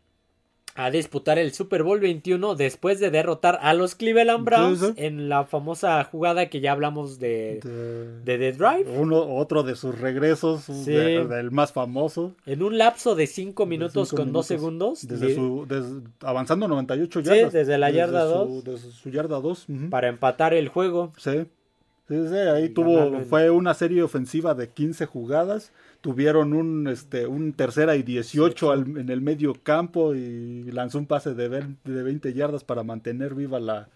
[SPEAKER 1] a disputar el Super Bowl 21 después de derrotar a los Cleveland Browns
[SPEAKER 2] Sí, sí.
[SPEAKER 1] en la famosa jugada que ya hablamos de,
[SPEAKER 2] De-
[SPEAKER 1] de The Drive.
[SPEAKER 2] uno, otro de sus regresos,
[SPEAKER 1] Sí.
[SPEAKER 2] de- del más famoso.
[SPEAKER 1] En un lapso de 5 minutos
[SPEAKER 2] cinco
[SPEAKER 1] con 2
[SPEAKER 2] minutos.
[SPEAKER 1] segundos
[SPEAKER 2] Desde su, avanzando 98
[SPEAKER 1] Sí,
[SPEAKER 2] yardas.
[SPEAKER 1] desde la yarda
[SPEAKER 2] su-
[SPEAKER 1] dos.
[SPEAKER 2] Desde su yarda 2.
[SPEAKER 1] para empatar el juego.
[SPEAKER 2] Sí. Sí, sí, ahí tuvo,
[SPEAKER 1] ganarlo
[SPEAKER 2] fue una serie ofensiva de 15 jugadas. Tuvieron un, este, un tercera y 18 al- en el medio campo y lanzó un pase de, ver- de 20 yardas para mantener viva la,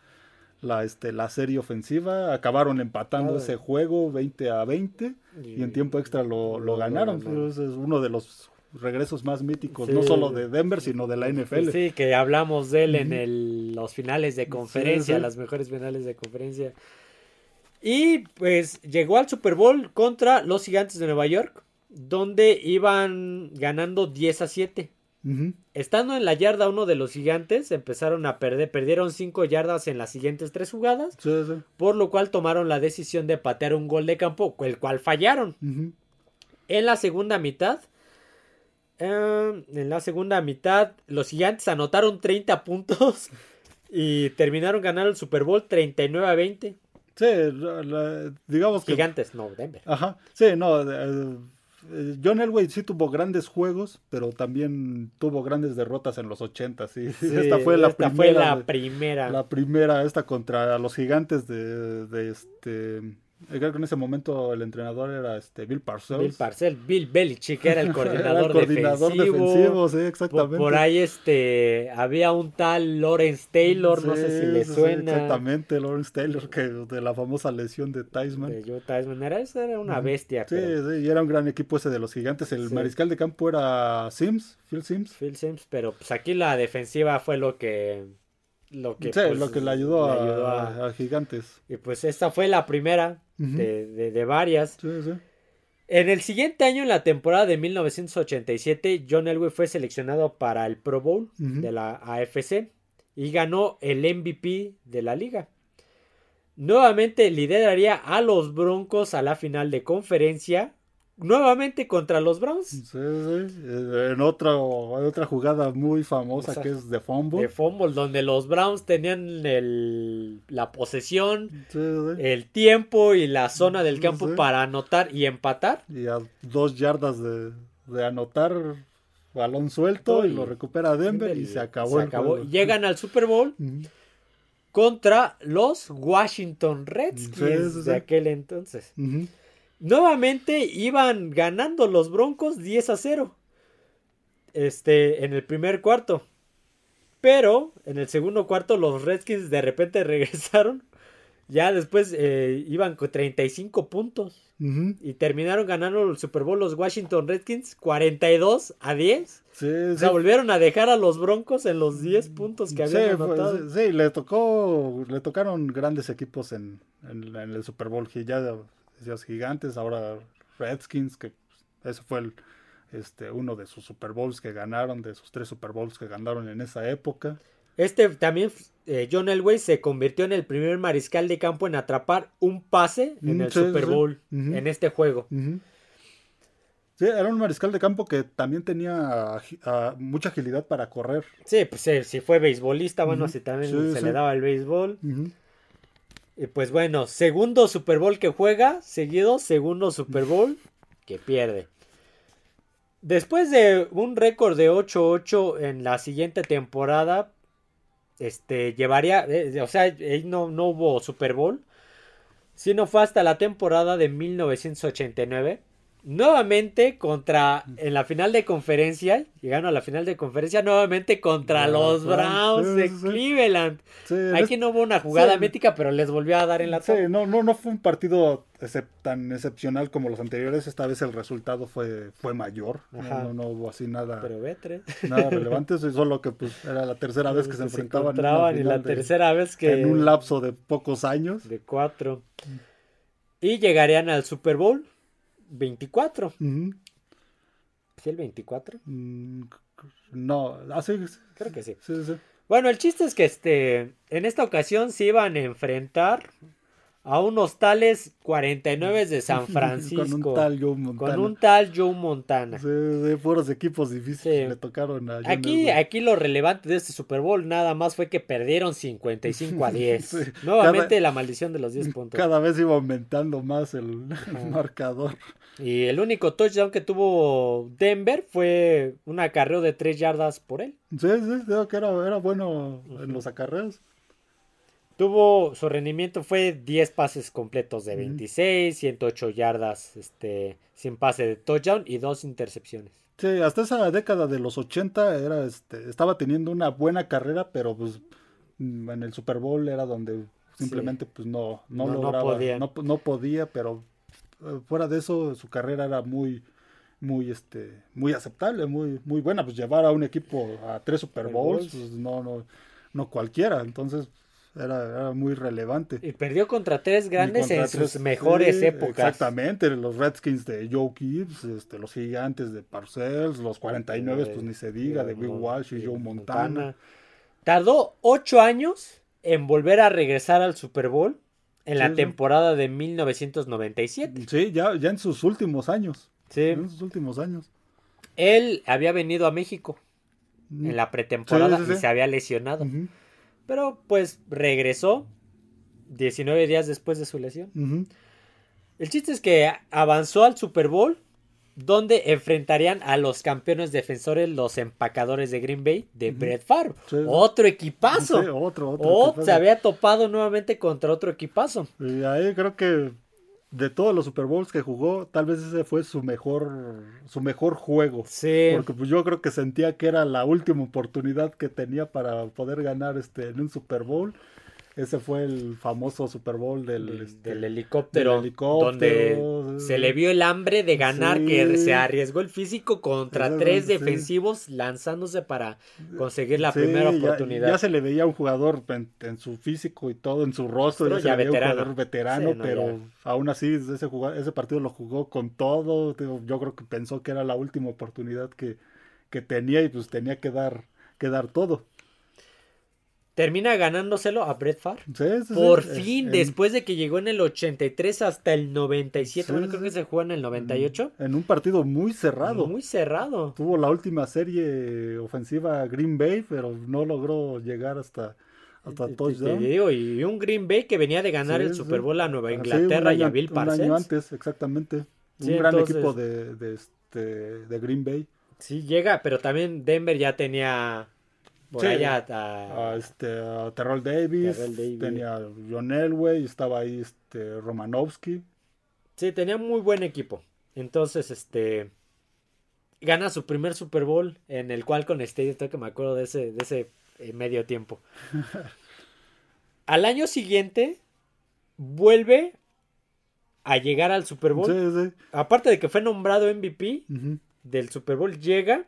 [SPEAKER 2] la, este, la serie ofensiva. Acabaron empatando ese juego 20 a 20 y en tiempo extra lo, lo
[SPEAKER 1] lo
[SPEAKER 2] ganaron. Ese es uno de los regresos más míticos,
[SPEAKER 1] Sí.
[SPEAKER 2] no solo de Denver, sino de la NFL.
[SPEAKER 1] Sí, que hablamos de él en el- los finales de conferencia,
[SPEAKER 2] sí.
[SPEAKER 1] las mejores finales de conferencia. Y pues llegó al Super Bowl contra los Gigantes de Nueva York, donde iban ganando 10 a 7.
[SPEAKER 2] Ujú.
[SPEAKER 1] Estando en la yarda 1 de los Gigantes, empezaron a perder, perdieron 5 yardas en las siguientes 3 jugadas,
[SPEAKER 2] Sí, sí.
[SPEAKER 1] por lo cual tomaron la decisión de patear un gol de campo, el cual fallaron. En la segunda mitad, eh, en la segunda mitad, los gigantes anotaron 30 puntos y terminaron ganando el Super Bowl 39 a 20.
[SPEAKER 2] Sí, la- digamos que
[SPEAKER 1] Gigantes, no, Denver.
[SPEAKER 2] Ajá, sí, no. eh, eh, John Elway sí tuvo grandes juegos, pero también tuvo grandes derrotas en los 80. Sí.
[SPEAKER 1] Sí,
[SPEAKER 2] esta fue la
[SPEAKER 1] esta
[SPEAKER 2] primera.
[SPEAKER 1] fue la primera.
[SPEAKER 2] la primera, esta contra los gigantes de, de este. Eh, Creo que en ese momento el entrenador era este Bill Parcells.
[SPEAKER 1] Bill Parcell, Bill Belichick era el
[SPEAKER 2] Era
[SPEAKER 1] coordinador,
[SPEAKER 2] el coordinador
[SPEAKER 1] defensivo.
[SPEAKER 2] defensivo, sí, exactamente.
[SPEAKER 1] por ahí este había un tal Lawrence Taylor, no sé si le
[SPEAKER 2] sí,
[SPEAKER 1] suena.
[SPEAKER 2] exactamente, Lawrence Taylor, que de la famosa lesión de Tyson.
[SPEAKER 1] de Utah Eisman. Era, era una bestia.
[SPEAKER 2] Sí,
[SPEAKER 1] pero-
[SPEAKER 2] sí, y era un gran equipo ese de los gigantes. El
[SPEAKER 1] Sí.
[SPEAKER 2] mariscal de campo era Sims, Phil Sims.
[SPEAKER 1] Phil Sims, pero pues aquí la defensiva fue lo que lo que,
[SPEAKER 2] sí,
[SPEAKER 1] pues,
[SPEAKER 2] lo que le ayudó,
[SPEAKER 1] le
[SPEAKER 2] a,
[SPEAKER 1] ayudó a-
[SPEAKER 2] a Gigantes.
[SPEAKER 1] y pues esta fue la primera de, de- de varias.
[SPEAKER 2] Sí, sí.
[SPEAKER 1] En el siguiente año, en la temporada de 1987, John Elway fue seleccionado para el Pro Bowl de la AFC y ganó el MVP de la liga. Nuevamente lideraría a los Broncos a la final de conferencia nuevamente contra los Browns.
[SPEAKER 2] Sí, sí. Eh, en otra, otra jugada muy famosa que es de fumble.
[SPEAKER 1] De fumble, donde los Browns tenían el, la posesión, el tiempo y la zona del campo para anotar y empatar.
[SPEAKER 2] Y a dos yardas de, anotar, balón suelto y, lo recupera Denver, y, se acabó.
[SPEAKER 1] Llegan al Super Bowl. Contra los Washington Redskins de aquel entonces. Nuevamente iban ganando los Broncos 10 a 0. Este, en el primer cuarto. Pero en el segundo cuarto los Redskins de repente regresaron. Ya después eh, iban con 35 puntos. Y terminaron ganando el Super Bowl los Washington Redskins 42 a 10. Sí, o sea, volvieron a dejar a los Broncos en los 10 puntos que habían anotado.
[SPEAKER 2] sí, le tocó, le tocaron grandes equipos en, en el Super Bowl. Que ya decías gigantes, ahora Redskins, que ese fue el, este, uno de sus Super Bowls que ganaron, de sus tres Super Bowls que ganaron en esa época.
[SPEAKER 1] Este también, eh, John Elway se convirtió en el primer mariscal de campo en atrapar un pase en mm, el Super Bowl, en este juego.
[SPEAKER 2] Sí, era un mariscal de campo que también tenía mucha agilidad para correr.
[SPEAKER 1] Sí, pues eh, si fue beisbolista, bueno, si también se le daba el béisbol. Y pues bueno, segundo Super Bowl que juega, seguido, segundo Super Bowl que pierde. Después de un récord de 8-8 en la siguiente temporada, este, llevaría, eh, o sea, no, no hubo Super Bowl, sino fue hasta la temporada de 1989 nuevamente contra en la final de conferencia, llegaron a la final de conferencia nuevamente contra los Browns de Cleveland. Aquí no hubo una jugada mítica, pero les volvió a dar en la
[SPEAKER 2] Sí, no, no, no fue un partido tan excepcional como los anteriores. Esta vez el resultado fue, fue mayor. No, no, hubo así nada.
[SPEAKER 1] Pero
[SPEAKER 2] Nada relevante, solo que pues era la tercera vez que se enfrentaban.
[SPEAKER 1] y la tercera vez que.
[SPEAKER 2] En un lapso de pocos años.
[SPEAKER 1] De cuatro. Y llegarían al Super Bowl 24. ¿Sí el 24?
[SPEAKER 2] Mm, no, así.
[SPEAKER 1] Ah, Creo que sí. Bueno, el chiste es que este, en esta ocasión se iban a enfrentar a unos tales 49 de San Francisco. con un tal Joe Montana. Con un tal Joe Montana.
[SPEAKER 2] Sí, de puros equipos difíciles le tocaron a
[SPEAKER 1] aquí, aquí lo relevante de este Super Bowl nada más fue que perdieron 55 a 10. Nuevamente la maldición de los 10 puntos.
[SPEAKER 2] Cada vez iba aumentando más el, marcador.
[SPEAKER 1] Y el único touchdown que tuvo Denver fue un acarreo de 3 yardas por él.
[SPEAKER 2] Sí, sí, creo que era, era bueno en los acarreos.
[SPEAKER 1] Tuvo, su rendimiento fue 10 pases completos de 26, 108 yardas este, sin pase de touchdown y dos intercepciones.
[SPEAKER 2] Sí, hasta esa década de los 80 era, este, estaba teniendo una buena carrera, pero pues en el Super Bowl era donde simplemente pues no, no, lograba, no podía. No, podía, pero fuera de eso su carrera era muy, muy, este, muy aceptable, muy, muy buena. Pues llevar a un equipo a tres Super Bowls, pues no, no, no cualquiera. Entonces era, muy relevante.
[SPEAKER 1] Y perdió contra tres grandes en sus mejores épocas.
[SPEAKER 2] Exactamente, los Redskins de Joe Gibbs, este, los gigantes de Parcells, los 49, pues ni se diga, de Bill Walsh y Joe Montana.
[SPEAKER 1] Tardó ocho años en volver a regresar al Super Bowl en la temporada de 1997. Sí,
[SPEAKER 2] ya, ya en sus últimos años.
[SPEAKER 1] Sí.
[SPEAKER 2] En sus últimos años.
[SPEAKER 1] Él había venido a México en la pretemporada y se había lesionado. Pero pues regresó 19 días después de su lesión. El chiste es que avanzó al Super Bowl donde enfrentarían a los campeones defensores, los empacadores de Green Bay, de Brett Favre. Otro equipazo.
[SPEAKER 2] otro, otro.
[SPEAKER 1] se había topado nuevamente contra otro equipazo.
[SPEAKER 2] Y ahí creo que de todos los Super Bowls que jugó, tal vez ese fue su mejor, su mejor juego.
[SPEAKER 1] Sí.
[SPEAKER 2] Porque pues yo creo que sentía que era la última oportunidad que tenía para poder ganar este en un Super Bowl. Ese fue el famoso Super Bowl del,
[SPEAKER 1] este, helicóptero, donde se le vio el hambre de ganar, que se arriesgó el físico contra tres defensivos lanzándose para conseguir la primera oportunidad.
[SPEAKER 2] Ya, se le veía un jugador en, su físico y todo, en su rostro, ya, se veía veterano. un jugador veterano, pero aún así ese, ese partido lo jugó con todo. Yo creo que pensó que era la última oportunidad que, que tenía y pues tenía que dar, que dar todo.
[SPEAKER 1] Termina ganándoselo a Brett Favre.
[SPEAKER 2] Sí, sí.
[SPEAKER 1] Por
[SPEAKER 2] Eh,
[SPEAKER 1] fin,
[SPEAKER 2] en-
[SPEAKER 1] después de que llegó en el 83 hasta el 97.
[SPEAKER 2] Sí,
[SPEAKER 1] bueno, creo que se jugó en el 98.
[SPEAKER 2] En un partido muy cerrado.
[SPEAKER 1] Muy cerrado.
[SPEAKER 2] Tuvo la última serie ofensiva Green Bay, pero no logró llegar hasta, hasta
[SPEAKER 1] Te-
[SPEAKER 2] touchdown.
[SPEAKER 1] te digo, y un Green Bay que venía de ganar el. Super Bowl a Nueva
[SPEAKER 2] Ah,
[SPEAKER 1] Inglaterra y a Bill
[SPEAKER 2] Un año
[SPEAKER 1] Parcells.
[SPEAKER 2] antes, exactamente. Un gran
[SPEAKER 1] entonces-
[SPEAKER 2] equipo de, de, este, de Green Bay.
[SPEAKER 1] Sí, llega, pero también Denver ya tenía por
[SPEAKER 2] Sí.
[SPEAKER 1] allá
[SPEAKER 2] A,
[SPEAKER 1] a,
[SPEAKER 2] este, a Terrell Davis,
[SPEAKER 1] Terrell Davis.
[SPEAKER 2] tenía John Elway, estaba ahí este, Romanowski.
[SPEAKER 1] Sí, tenía muy buen equipo. Entonces, este. Gana su primer Super Bowl. En el cual con. Yo que me acuerdo de ese, de ese eh, medio tiempo. Al año siguiente. Vuelve a llegar al Super Bowl.
[SPEAKER 2] Sí, sí.
[SPEAKER 1] Aparte de que fue nombrado MVP del Super Bowl, llega.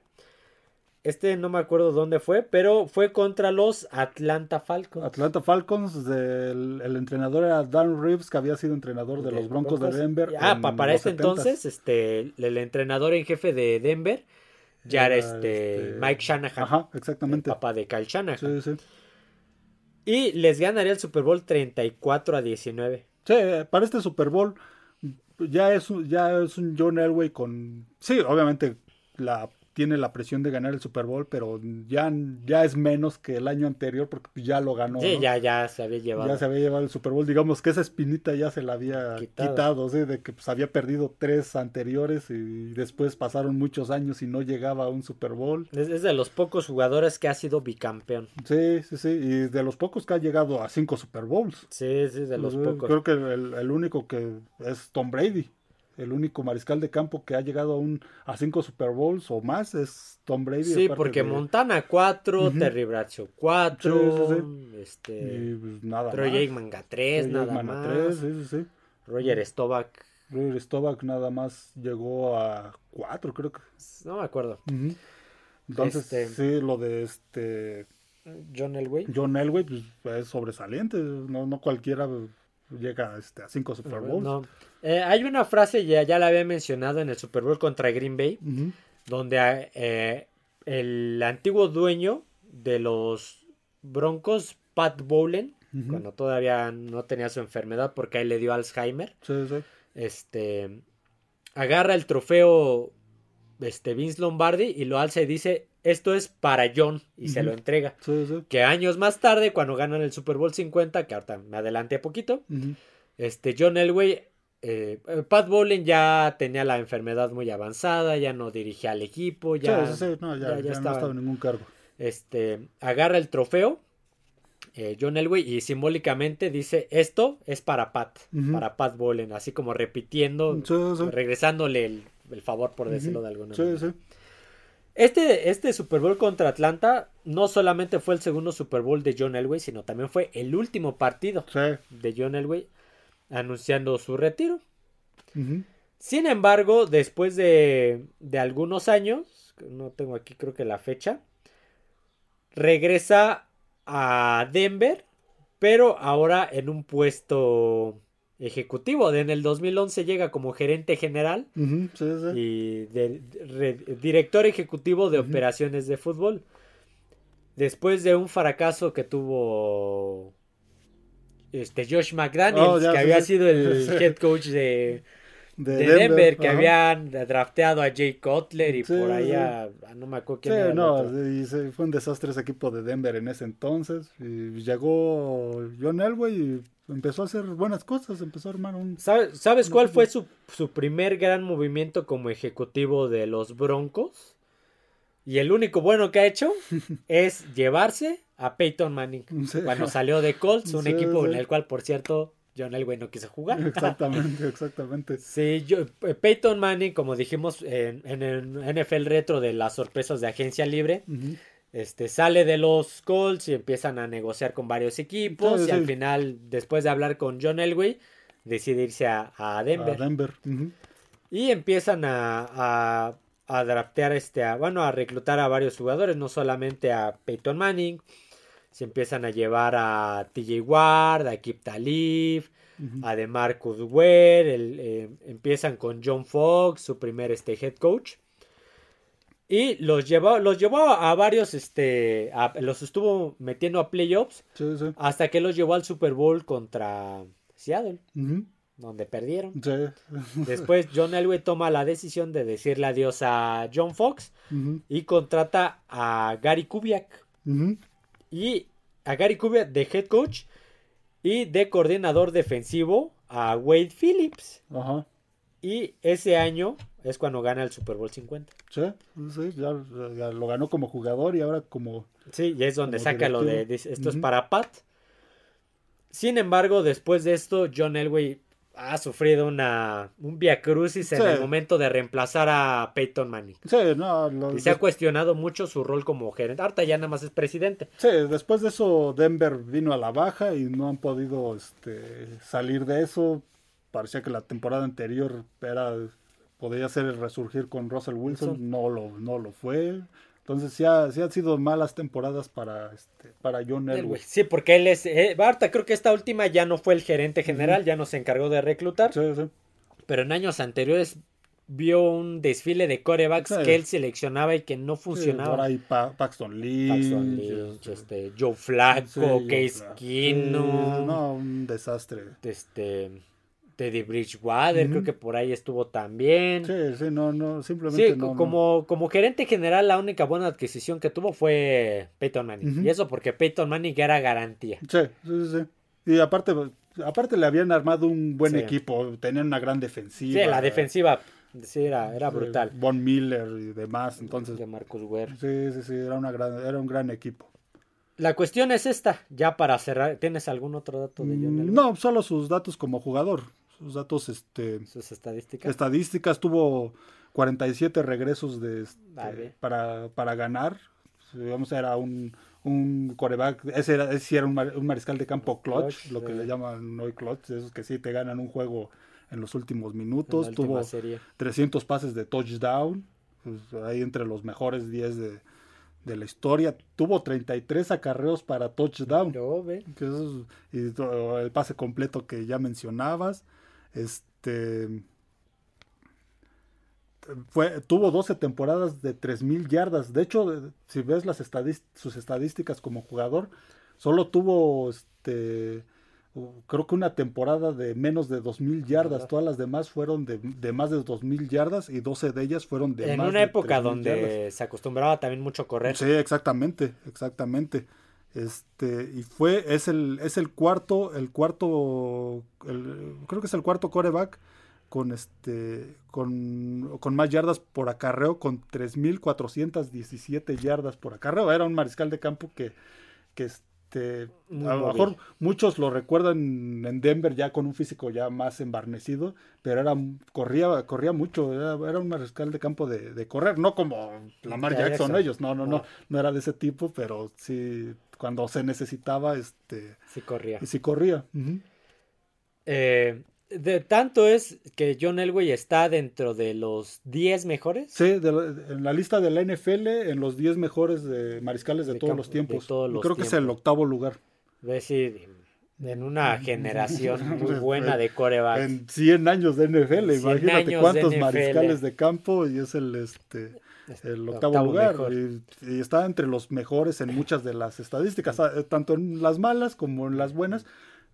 [SPEAKER 1] Este no me acuerdo dónde fue, pero fue contra los Atlanta Falcons.
[SPEAKER 2] Atlanta Falcons, del- el entrenador era Dan Reeves, que había sido entrenador de los Broncos de Denver.
[SPEAKER 1] Ah,
[SPEAKER 2] en
[SPEAKER 1] pa- para este
[SPEAKER 2] 70s.
[SPEAKER 1] entonces, este, el, el entrenador en jefe de Denver ya era, este,
[SPEAKER 2] este,
[SPEAKER 1] Mike Shanahan,
[SPEAKER 2] Ajá,
[SPEAKER 1] el
[SPEAKER 2] exactamente.
[SPEAKER 1] papá de Kyle Shanahan.
[SPEAKER 2] Sí, sí.
[SPEAKER 1] Y les ganaría el Super Bowl 34 a 19.
[SPEAKER 2] Sí, para este Super Bowl ya es un, ya es un John Elway con sí, obviamente la tiene la presión de ganar el Super Bowl, pero ya, ya es menos que el año anterior porque ya lo ganó.
[SPEAKER 1] sí,
[SPEAKER 2] ¿no?
[SPEAKER 1] ya, ya se había llevado.
[SPEAKER 2] Ya se había llevado el Super Bowl, digamos que esa espinita ya se la había
[SPEAKER 1] Quitado.
[SPEAKER 2] quitado, ¿sí? de que pues, había perdido tres anteriores y después pasaron muchos años y no llegaba a un Super Bowl.
[SPEAKER 1] Es, es de los pocos jugadores que ha sido bicampeón.
[SPEAKER 2] Sí, sí, sí, y de los pocos que ha llegado a cinco Super Bowls.
[SPEAKER 1] Sí, sí, de los
[SPEAKER 2] Pues,
[SPEAKER 1] pocos.
[SPEAKER 2] Creo que el, el único que es Tom Brady. El único mariscal de campo que ha llegado a, un, a cinco Super Bowls o más es Tom Brady.
[SPEAKER 1] Sí, porque
[SPEAKER 2] de-
[SPEAKER 1] Montana 4,
[SPEAKER 2] Ujú.
[SPEAKER 1] Terry Bradshaw 4,
[SPEAKER 2] Sí, sí,
[SPEAKER 1] este,
[SPEAKER 2] y, pues, nada
[SPEAKER 1] Troy. Aikman 3,
[SPEAKER 2] Troy
[SPEAKER 1] nada más.
[SPEAKER 2] a tres, sí, sí, sí.
[SPEAKER 1] Roger Staubach,
[SPEAKER 2] Roger Staubach nada más llegó a cuatro, creo que.
[SPEAKER 1] no me acuerdo.
[SPEAKER 2] Entonces,
[SPEAKER 1] Este-
[SPEAKER 2] sí, lo de este
[SPEAKER 1] John Elway.
[SPEAKER 2] John Elway pues, es sobresaliente. No, no cualquiera llega este, a cinco Super Bowls.
[SPEAKER 1] No. Eh, hay una frase, ya, ya la había mencionado en el Super Bowl contra Green Bay, donde eh, el antiguo dueño de los Broncos, Pat Bowlen, cuando todavía no tenía su enfermedad porque ahí le dio Alzheimer,
[SPEAKER 2] Sí, sí.
[SPEAKER 1] este, agarra el trofeo este, Vince Lombardi y lo alza y dice, esto es para John, y se lo entrega.
[SPEAKER 2] Sí, sí.
[SPEAKER 1] Que años más tarde, cuando ganan el Super Bowl 50, que ahorita me adelanté poquito,
[SPEAKER 2] Ujú.
[SPEAKER 1] este, John Elway, eh, eh, Pat Bowlen ya tenía la enfermedad muy avanzada, ya no dirigía al equipo, ya,
[SPEAKER 2] sí, sí, no, ya,
[SPEAKER 1] ya- ya
[SPEAKER 2] ya no
[SPEAKER 1] estaba-
[SPEAKER 2] estaba en ningún cargo.
[SPEAKER 1] este, agarra el trofeo, eh, John Elway, y simbólicamente dice, esto es para Pat, para Pat Bowlen, así como repitiendo,
[SPEAKER 2] Sí,
[SPEAKER 1] regresándole el, el favor, por decirlo de alguna manera.
[SPEAKER 2] sí.
[SPEAKER 1] Este, este Super Bowl contra Atlanta no solamente fue el segundo Super Bowl de John Elway, sino también fue el último partido de John Elway anunciando su retiro. Sin embargo, después de, de algunos años, no tengo aquí creo que la fecha, regresa a Denver, pero ahora en un puesto ejecutivo. En el 2011 llega como gerente general
[SPEAKER 2] Ujú, sí, sí.
[SPEAKER 1] y de- re- director ejecutivo de operaciones de fútbol. Después de un fracaso que tuvo este Josh McDaniels,
[SPEAKER 2] Oh, ya,
[SPEAKER 1] que
[SPEAKER 2] sí,
[SPEAKER 1] había
[SPEAKER 2] sí.
[SPEAKER 1] sido el head coach de,
[SPEAKER 2] De,
[SPEAKER 1] de Denver, que
[SPEAKER 2] ajá.
[SPEAKER 1] habían drafteado a Jay Cutler y
[SPEAKER 2] Sí,
[SPEAKER 1] por allá, no me acuerdo
[SPEAKER 2] Sí,
[SPEAKER 1] quién era
[SPEAKER 2] no, y fue un desastre ese equipo de Denver en ese entonces. Y llegó John Elway y empezó a hacer buenas cosas, empezó a armar un...
[SPEAKER 1] ¿Sabe- ¿Sabes
[SPEAKER 2] No
[SPEAKER 1] cuál fue su, su primer gran movimiento como ejecutivo de los Broncos? Y el único bueno que ha hecho es llevarse a Peyton Manning.
[SPEAKER 2] Sí.
[SPEAKER 1] Cuando salió de Colts, un
[SPEAKER 2] Sí,
[SPEAKER 1] equipo en el cual, por cierto, John Elway no quiso jugar.
[SPEAKER 2] Exactamente, exactamente.
[SPEAKER 1] Sí, yo, eh, Peyton Manning, como dijimos en, en el NFL Retro de las sorpresas de agencia libre, este, sale de los Colts y empiezan a negociar con varios equipos y al final, después de hablar con John Elway, decide irse a, a Denver.
[SPEAKER 2] A Denver.
[SPEAKER 1] Y empiezan a, a, a draftear, este, a, bueno, a reclutar a varios jugadores, no solamente a Peyton Manning, se empiezan a llevar a TJ Ward, a Kip Talib, a DeMarcus Ware, el, eh, empiezan con John Fox, su primer este, head coach. Y los llevó, los llevó a varios, este, a- los estuvo metiendo a playoffs
[SPEAKER 2] Sí, sí.
[SPEAKER 1] hasta que los llevó al Super Bowl contra Seattle, donde perdieron.
[SPEAKER 2] Sí.
[SPEAKER 1] Después John Elway toma la decisión de decirle adiós a John Fox y contrata a Gary Kubiak. Y a Gary Kubiak de head coach y de coordinador defensivo a Wade Phillips.
[SPEAKER 2] Ajá.
[SPEAKER 1] Y ese año es cuando gana el Super Bowl 50.
[SPEAKER 2] Sí, sí, ya, ya lo ganó como jugador y ahora como...
[SPEAKER 1] Sí, y es donde saca lo de, esto es para Pat. Sin embargo, después de esto, John Elway ha sufrido una, un viacrucis en
[SPEAKER 2] Sí.
[SPEAKER 1] el momento de reemplazar a Peyton Manning.
[SPEAKER 2] Sí, no,
[SPEAKER 1] Y se ha cuestionado mucho su rol como gerente. Ahorita ya nada más es presidente.
[SPEAKER 2] sí, después de eso Denver vino a la baja y no han podido este, salir de eso. Parecía que la temporada anterior era podía ser el resurgir con Russell Wilson,
[SPEAKER 1] Wilson.
[SPEAKER 2] no lo, no lo fue. Entonces sí, ha- sí han sido malas temporadas para, este, para John
[SPEAKER 1] Elway.
[SPEAKER 2] Elway.
[SPEAKER 1] Sí, porque él es. Eh, ahorita creo que esta última ya no fue el gerente general, ya no se encargó de reclutar.
[SPEAKER 2] Sí, sí.
[SPEAKER 1] Pero en años anteriores vio un desfile de corebacks
[SPEAKER 2] Sí.
[SPEAKER 1] que él seleccionaba y que no funcionaba.
[SPEAKER 2] ahora hay Pa- Paxton Lynch.
[SPEAKER 1] Paxton Lynch,
[SPEAKER 2] este,
[SPEAKER 1] este, Joe
[SPEAKER 2] Joe
[SPEAKER 1] Case. Keenum,
[SPEAKER 2] no, un desastre.
[SPEAKER 1] este, Teddy Bridgewater, creo que por ahí estuvo también.
[SPEAKER 2] Sí, sí, no, no, simplemente
[SPEAKER 1] Sí,
[SPEAKER 2] no,
[SPEAKER 1] co-
[SPEAKER 2] no.
[SPEAKER 1] como, como gerente general, la única buena adquisición que tuvo fue Peyton Manning. Y eso porque Peyton Manning era garantía.
[SPEAKER 2] Sí, sí, sí. Y aparte, aparte le habían armado un buen
[SPEAKER 1] Sí.
[SPEAKER 2] equipo, tenían una gran defensiva.
[SPEAKER 1] Sí, la defensiva sí, era, era brutal.
[SPEAKER 2] Von Miller y demás, entonces.
[SPEAKER 1] De Marcus Ware.
[SPEAKER 2] Sí, sí, sí, era, una gran, era un gran equipo.
[SPEAKER 1] La cuestión es esta, ya para cerrar, ¿tienes algún otro dato de John
[SPEAKER 2] Mm,
[SPEAKER 1] Elway?
[SPEAKER 2] No, solo sus datos como jugador. Sus datos, este,
[SPEAKER 1] Sus estadísticas.
[SPEAKER 2] estadísticas, tuvo 47 regresos de, este,
[SPEAKER 1] Vale.
[SPEAKER 2] para, para ganar. Digamos, era un, un coreback, ese, era, ese era un, mar- un mariscal de campo clutch,
[SPEAKER 1] Clutch,
[SPEAKER 2] lo que le llaman hoy clutch, esos que sí te ganan un juego en los últimos minutos. Tuvo
[SPEAKER 1] serie.
[SPEAKER 2] 300 pases de touchdown, pues, ahí entre los mejores 10 de, de la historia. Tuvo 33 acarreos para touchdown.
[SPEAKER 1] Ve.
[SPEAKER 2] que es- y el pase completo que ya mencionabas. Este fue, tuvo 12 temporadas de 3000 yardas. De hecho, si ves las estadis- sus estadísticas como jugador, solo tuvo este creo que una temporada de menos de 2000 yardas. Todas las demás fueron de, de más de 2000 yardas y 12 de ellas fueron de
[SPEAKER 1] En
[SPEAKER 2] más
[SPEAKER 1] una
[SPEAKER 2] de
[SPEAKER 1] época
[SPEAKER 2] 3000
[SPEAKER 1] donde
[SPEAKER 2] yardas.
[SPEAKER 1] se acostumbraba también mucho a correr.
[SPEAKER 2] Sí, exactamente, exactamente. Este, y fue, es el, es el cuarto, el cuarto, el- creo que es el cuarto coreback con este, con, con más yardas por acarreo, con 3.417 yardas por acarreo. Era un mariscal de campo que, que este,
[SPEAKER 1] Muy
[SPEAKER 2] a lo mejor muchos lo recuerdan en Denver ya con un físico ya más embarnecido, pero era, corría, corría mucho, era, era un mariscal de campo de, de correr, no como Lamar Jackson,
[SPEAKER 1] Jackson.
[SPEAKER 2] ellos, no, no,
[SPEAKER 1] No.
[SPEAKER 2] no, no era de ese tipo, pero sí, cuando se necesitaba, este,
[SPEAKER 1] Sí corría.
[SPEAKER 2] y sí corría.
[SPEAKER 1] Eh, de tanto es que John Elway está dentro de los 10 mejores.
[SPEAKER 2] Sí, de la- en la lista de la NFL, en los 10 mejores de mariscales de,
[SPEAKER 1] De
[SPEAKER 2] todos
[SPEAKER 1] campo-
[SPEAKER 2] los
[SPEAKER 1] de
[SPEAKER 2] tiempos.
[SPEAKER 1] todos los
[SPEAKER 2] Creo que es el octavo lugar.
[SPEAKER 1] Es decir, en una generación muy buena de corebacks.
[SPEAKER 2] En 100 años de NFL,
[SPEAKER 1] 100
[SPEAKER 2] imagínate cuántos
[SPEAKER 1] NFL.
[SPEAKER 2] mariscales de campo y es el este el octavo,
[SPEAKER 1] Octavo
[SPEAKER 2] lugar y, y está entre los mejores en muchas de las estadísticas, ah, tanto en las malas como en las buenas,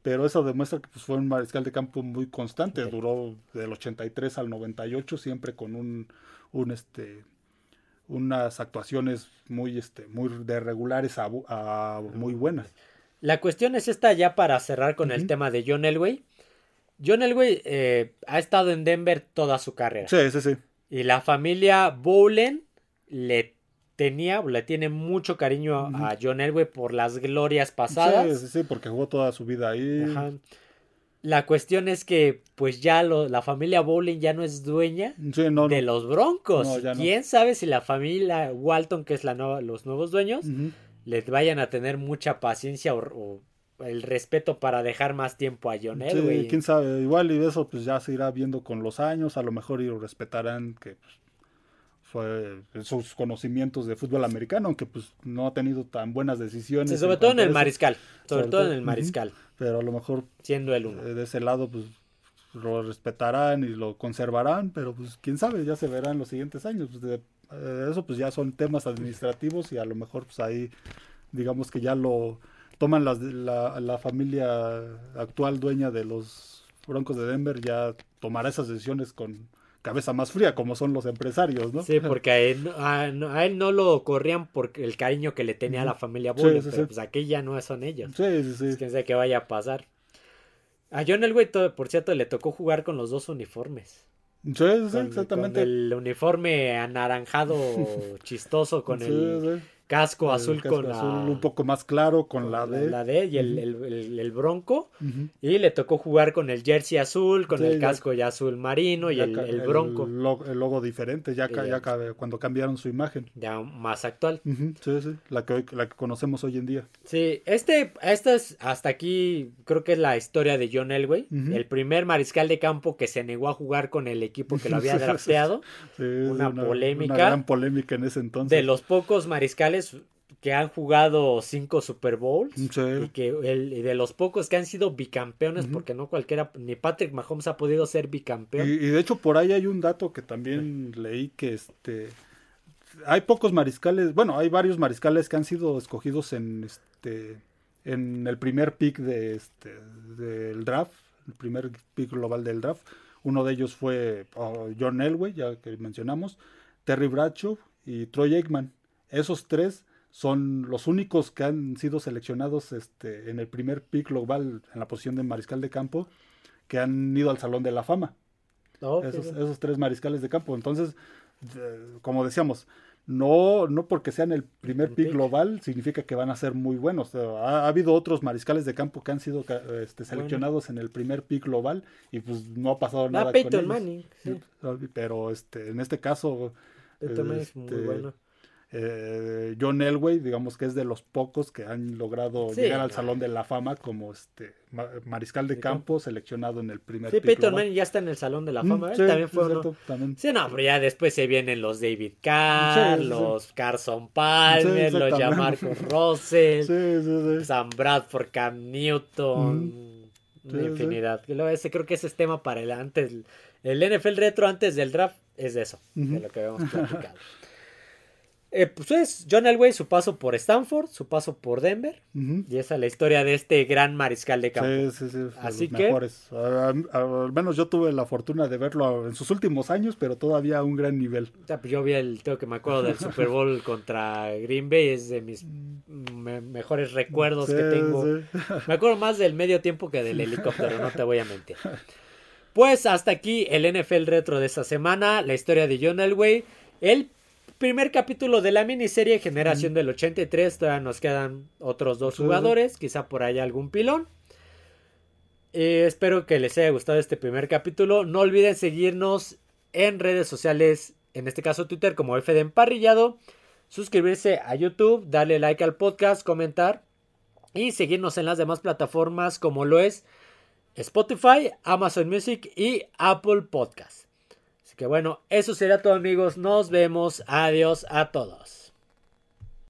[SPEAKER 2] pero eso demuestra que pues, fue un mariscal de campo muy constante, duró del 83 al 98 siempre con un un este unas actuaciones muy este muy de regulares a, muy buenas.
[SPEAKER 1] La cuestión es esta ya para cerrar con el tema de John Elway. John Elway eh, ha estado en Denver toda su carrera.
[SPEAKER 2] Sí, sí, sí.
[SPEAKER 1] Y la familia Bowlen le tenía, le tiene mucho cariño a John Elway por las glorias pasadas.
[SPEAKER 2] Sí, sí, sí, porque jugó toda su vida ahí.
[SPEAKER 1] Ajá. La cuestión es que, pues ya lo- la familia Bowling ya no es dueña
[SPEAKER 2] Sí, no,
[SPEAKER 1] de
[SPEAKER 2] no.
[SPEAKER 1] los Broncos.
[SPEAKER 2] No.
[SPEAKER 1] ¿Quién sabe si la familia Walton, que es la nueva, los nuevos dueños,
[SPEAKER 2] Ujú.
[SPEAKER 1] les vayan a tener mucha paciencia o, o el respeto para dejar más tiempo a John
[SPEAKER 2] Sí,
[SPEAKER 1] Elway?
[SPEAKER 2] quién sabe, igual y eso pues ya se irá viendo con los años, a lo mejor y lo respetarán que pues, fue sus conocimientos de fútbol americano, aunque pues no ha tenido tan buenas decisiones.
[SPEAKER 1] Sí, sobre todo en el mariscal. Sobre,
[SPEAKER 2] Sobre
[SPEAKER 1] todo en el mariscal,
[SPEAKER 2] Pero a lo mejor
[SPEAKER 1] siendo el uno.
[SPEAKER 2] eh, de ese lado pues lo respetarán y lo conservarán, pero pues quién sabe, ya se verá en los siguientes años. Pues, de- Eh, eso pues ya son temas administrativos y a lo mejor pues ahí digamos que ya lo toman las, la, la familia actual dueña de los Broncos de Denver, ya tomará esas decisiones con cabeza más fría, como son los empresarios, ¿no?
[SPEAKER 1] Sí, porque a él, a, a él no lo corrían por el cariño que le tenía a la familia Bullock,
[SPEAKER 2] Sí, sí,
[SPEAKER 1] pero
[SPEAKER 2] sí.
[SPEAKER 1] pues aquí ya no son ellos.
[SPEAKER 2] Sí, sí, sí.
[SPEAKER 1] Es quién sabe qué vaya a pasar. A John Elway, por cierto, le tocó jugar con los dos uniformes.
[SPEAKER 2] Sí, sí,
[SPEAKER 1] Con-
[SPEAKER 2] exactamente.
[SPEAKER 1] con el uniforme anaranjado chistoso con
[SPEAKER 2] Sí,
[SPEAKER 1] el
[SPEAKER 2] sí.
[SPEAKER 1] Casco azul
[SPEAKER 2] casco
[SPEAKER 1] con la,
[SPEAKER 2] azul un poco más claro con la D.
[SPEAKER 1] la D y el, el- el- el bronco. Y le tocó jugar con el jersey azul, con
[SPEAKER 2] Sí,
[SPEAKER 1] el casco ya azul marino y el, bronco.
[SPEAKER 2] El logo, el logo diferente, ya, ca- ya ca- cuando cambiaron su imagen.
[SPEAKER 1] Ya más actual.
[SPEAKER 2] Sí, sí, la que, hoy- la que conocemos hoy en día.
[SPEAKER 1] Sí, este, esta es hasta aquí, creo que es la historia de John Elway, el primer mariscal de campo que se negó a jugar con el equipo que lo había drafteado,
[SPEAKER 2] Sí, es
[SPEAKER 1] Una polémica.
[SPEAKER 2] Una gran polémica en ese entonces.
[SPEAKER 1] de los pocos mariscales que han jugado cinco Super Bowls
[SPEAKER 2] Sí.
[SPEAKER 1] y que el, de los pocos que han sido bicampeones, porque no cualquiera, ni Patrick Mahomes ha podido ser bicampeón.
[SPEAKER 2] y de hecho por ahí hay un dato que también leí que este hay pocos mariscales, bueno, hay varios mariscales que han sido escogidos en este en el primer pick de este del draft, el primer pick global del draft. Uno de ellos fue oh, John Elway, ya que mencionamos, Terry Bradshaw y Troy Aikman. Esos tres son los únicos que han sido seleccionados este, en el primer pick global en la posición de mariscal de campo que han ido al Salón de la Fama esos, esos tres mariscales de campo. Entonces, eh, como decíamos, no, no porque sean el primer pick global significa que van a ser muy buenos. Ha, ha habido otros mariscales de campo que han sido este, seleccionados en el primer pick global y pues no ha pasado
[SPEAKER 1] Ah,
[SPEAKER 2] nada con
[SPEAKER 1] Peyton
[SPEAKER 2] ellos.
[SPEAKER 1] Manning, sí.
[SPEAKER 2] Pero este, en este caso,
[SPEAKER 1] Manning es muy
[SPEAKER 2] este,
[SPEAKER 1] bueno.
[SPEAKER 2] Eh, John Elway, digamos que es de los pocos que han logrado
[SPEAKER 1] Sí,
[SPEAKER 2] llegar al. Salón de la Fama como este ma- mariscal de campo seleccionado en el primer
[SPEAKER 1] Sí, Peyton. Manning ya está en el Salón de la
[SPEAKER 2] Mm,
[SPEAKER 1] Fama. él
[SPEAKER 2] sí,
[SPEAKER 1] también fue uno-
[SPEAKER 2] también.
[SPEAKER 1] Sí, no, pero ya después se vienen los David Carr,
[SPEAKER 2] Sí,
[SPEAKER 1] los Carson Palmer, los. Jamarco Russell. Sam Bradford, Cam Newton, una
[SPEAKER 2] sí.
[SPEAKER 1] infinidad. Ese, creo que ese es tema para el antes. El NFL retro antes del draft es de eso, de lo que habíamos platicado. Eh, pues es John Elway, su paso por Stanford, su paso por Denver, y esa es la historia de este gran mariscal de campo.
[SPEAKER 2] Sí, sí, sí,
[SPEAKER 1] Así
[SPEAKER 2] los
[SPEAKER 1] que-
[SPEAKER 2] mejores. Al menos yo tuve la fortuna de verlo en sus últimos años, pero todavía a un gran nivel.
[SPEAKER 1] Sea, pues yo vi el, tengo que me acuerdo del Super Bowl contra Green Bay, es de mis me- mejores recuerdos
[SPEAKER 2] Sí,
[SPEAKER 1] que tengo.
[SPEAKER 2] sí.
[SPEAKER 1] Me acuerdo más del medio tiempo que del helicóptero, no te voy a mentir. Pues hasta aquí el NFL retro de esta semana, la historia de John Elway, el primer capítulo de la miniserie Generación del 83, todavía nos quedan otros dos
[SPEAKER 2] Sí.
[SPEAKER 1] jugadores, quizá por ahí algún pilón. Eh, espero que les haya gustado este primer capítulo. No olviden seguirnos en redes sociales, en este caso Twitter como F de Emparrillado, suscribirse a YouTube, darle like al podcast, comentar y seguirnos en las demás plataformas como lo es Spotify, Amazon Music y Apple Podcast. Que bueno, eso será todo amigos. Nos vemos. Adiós a todos.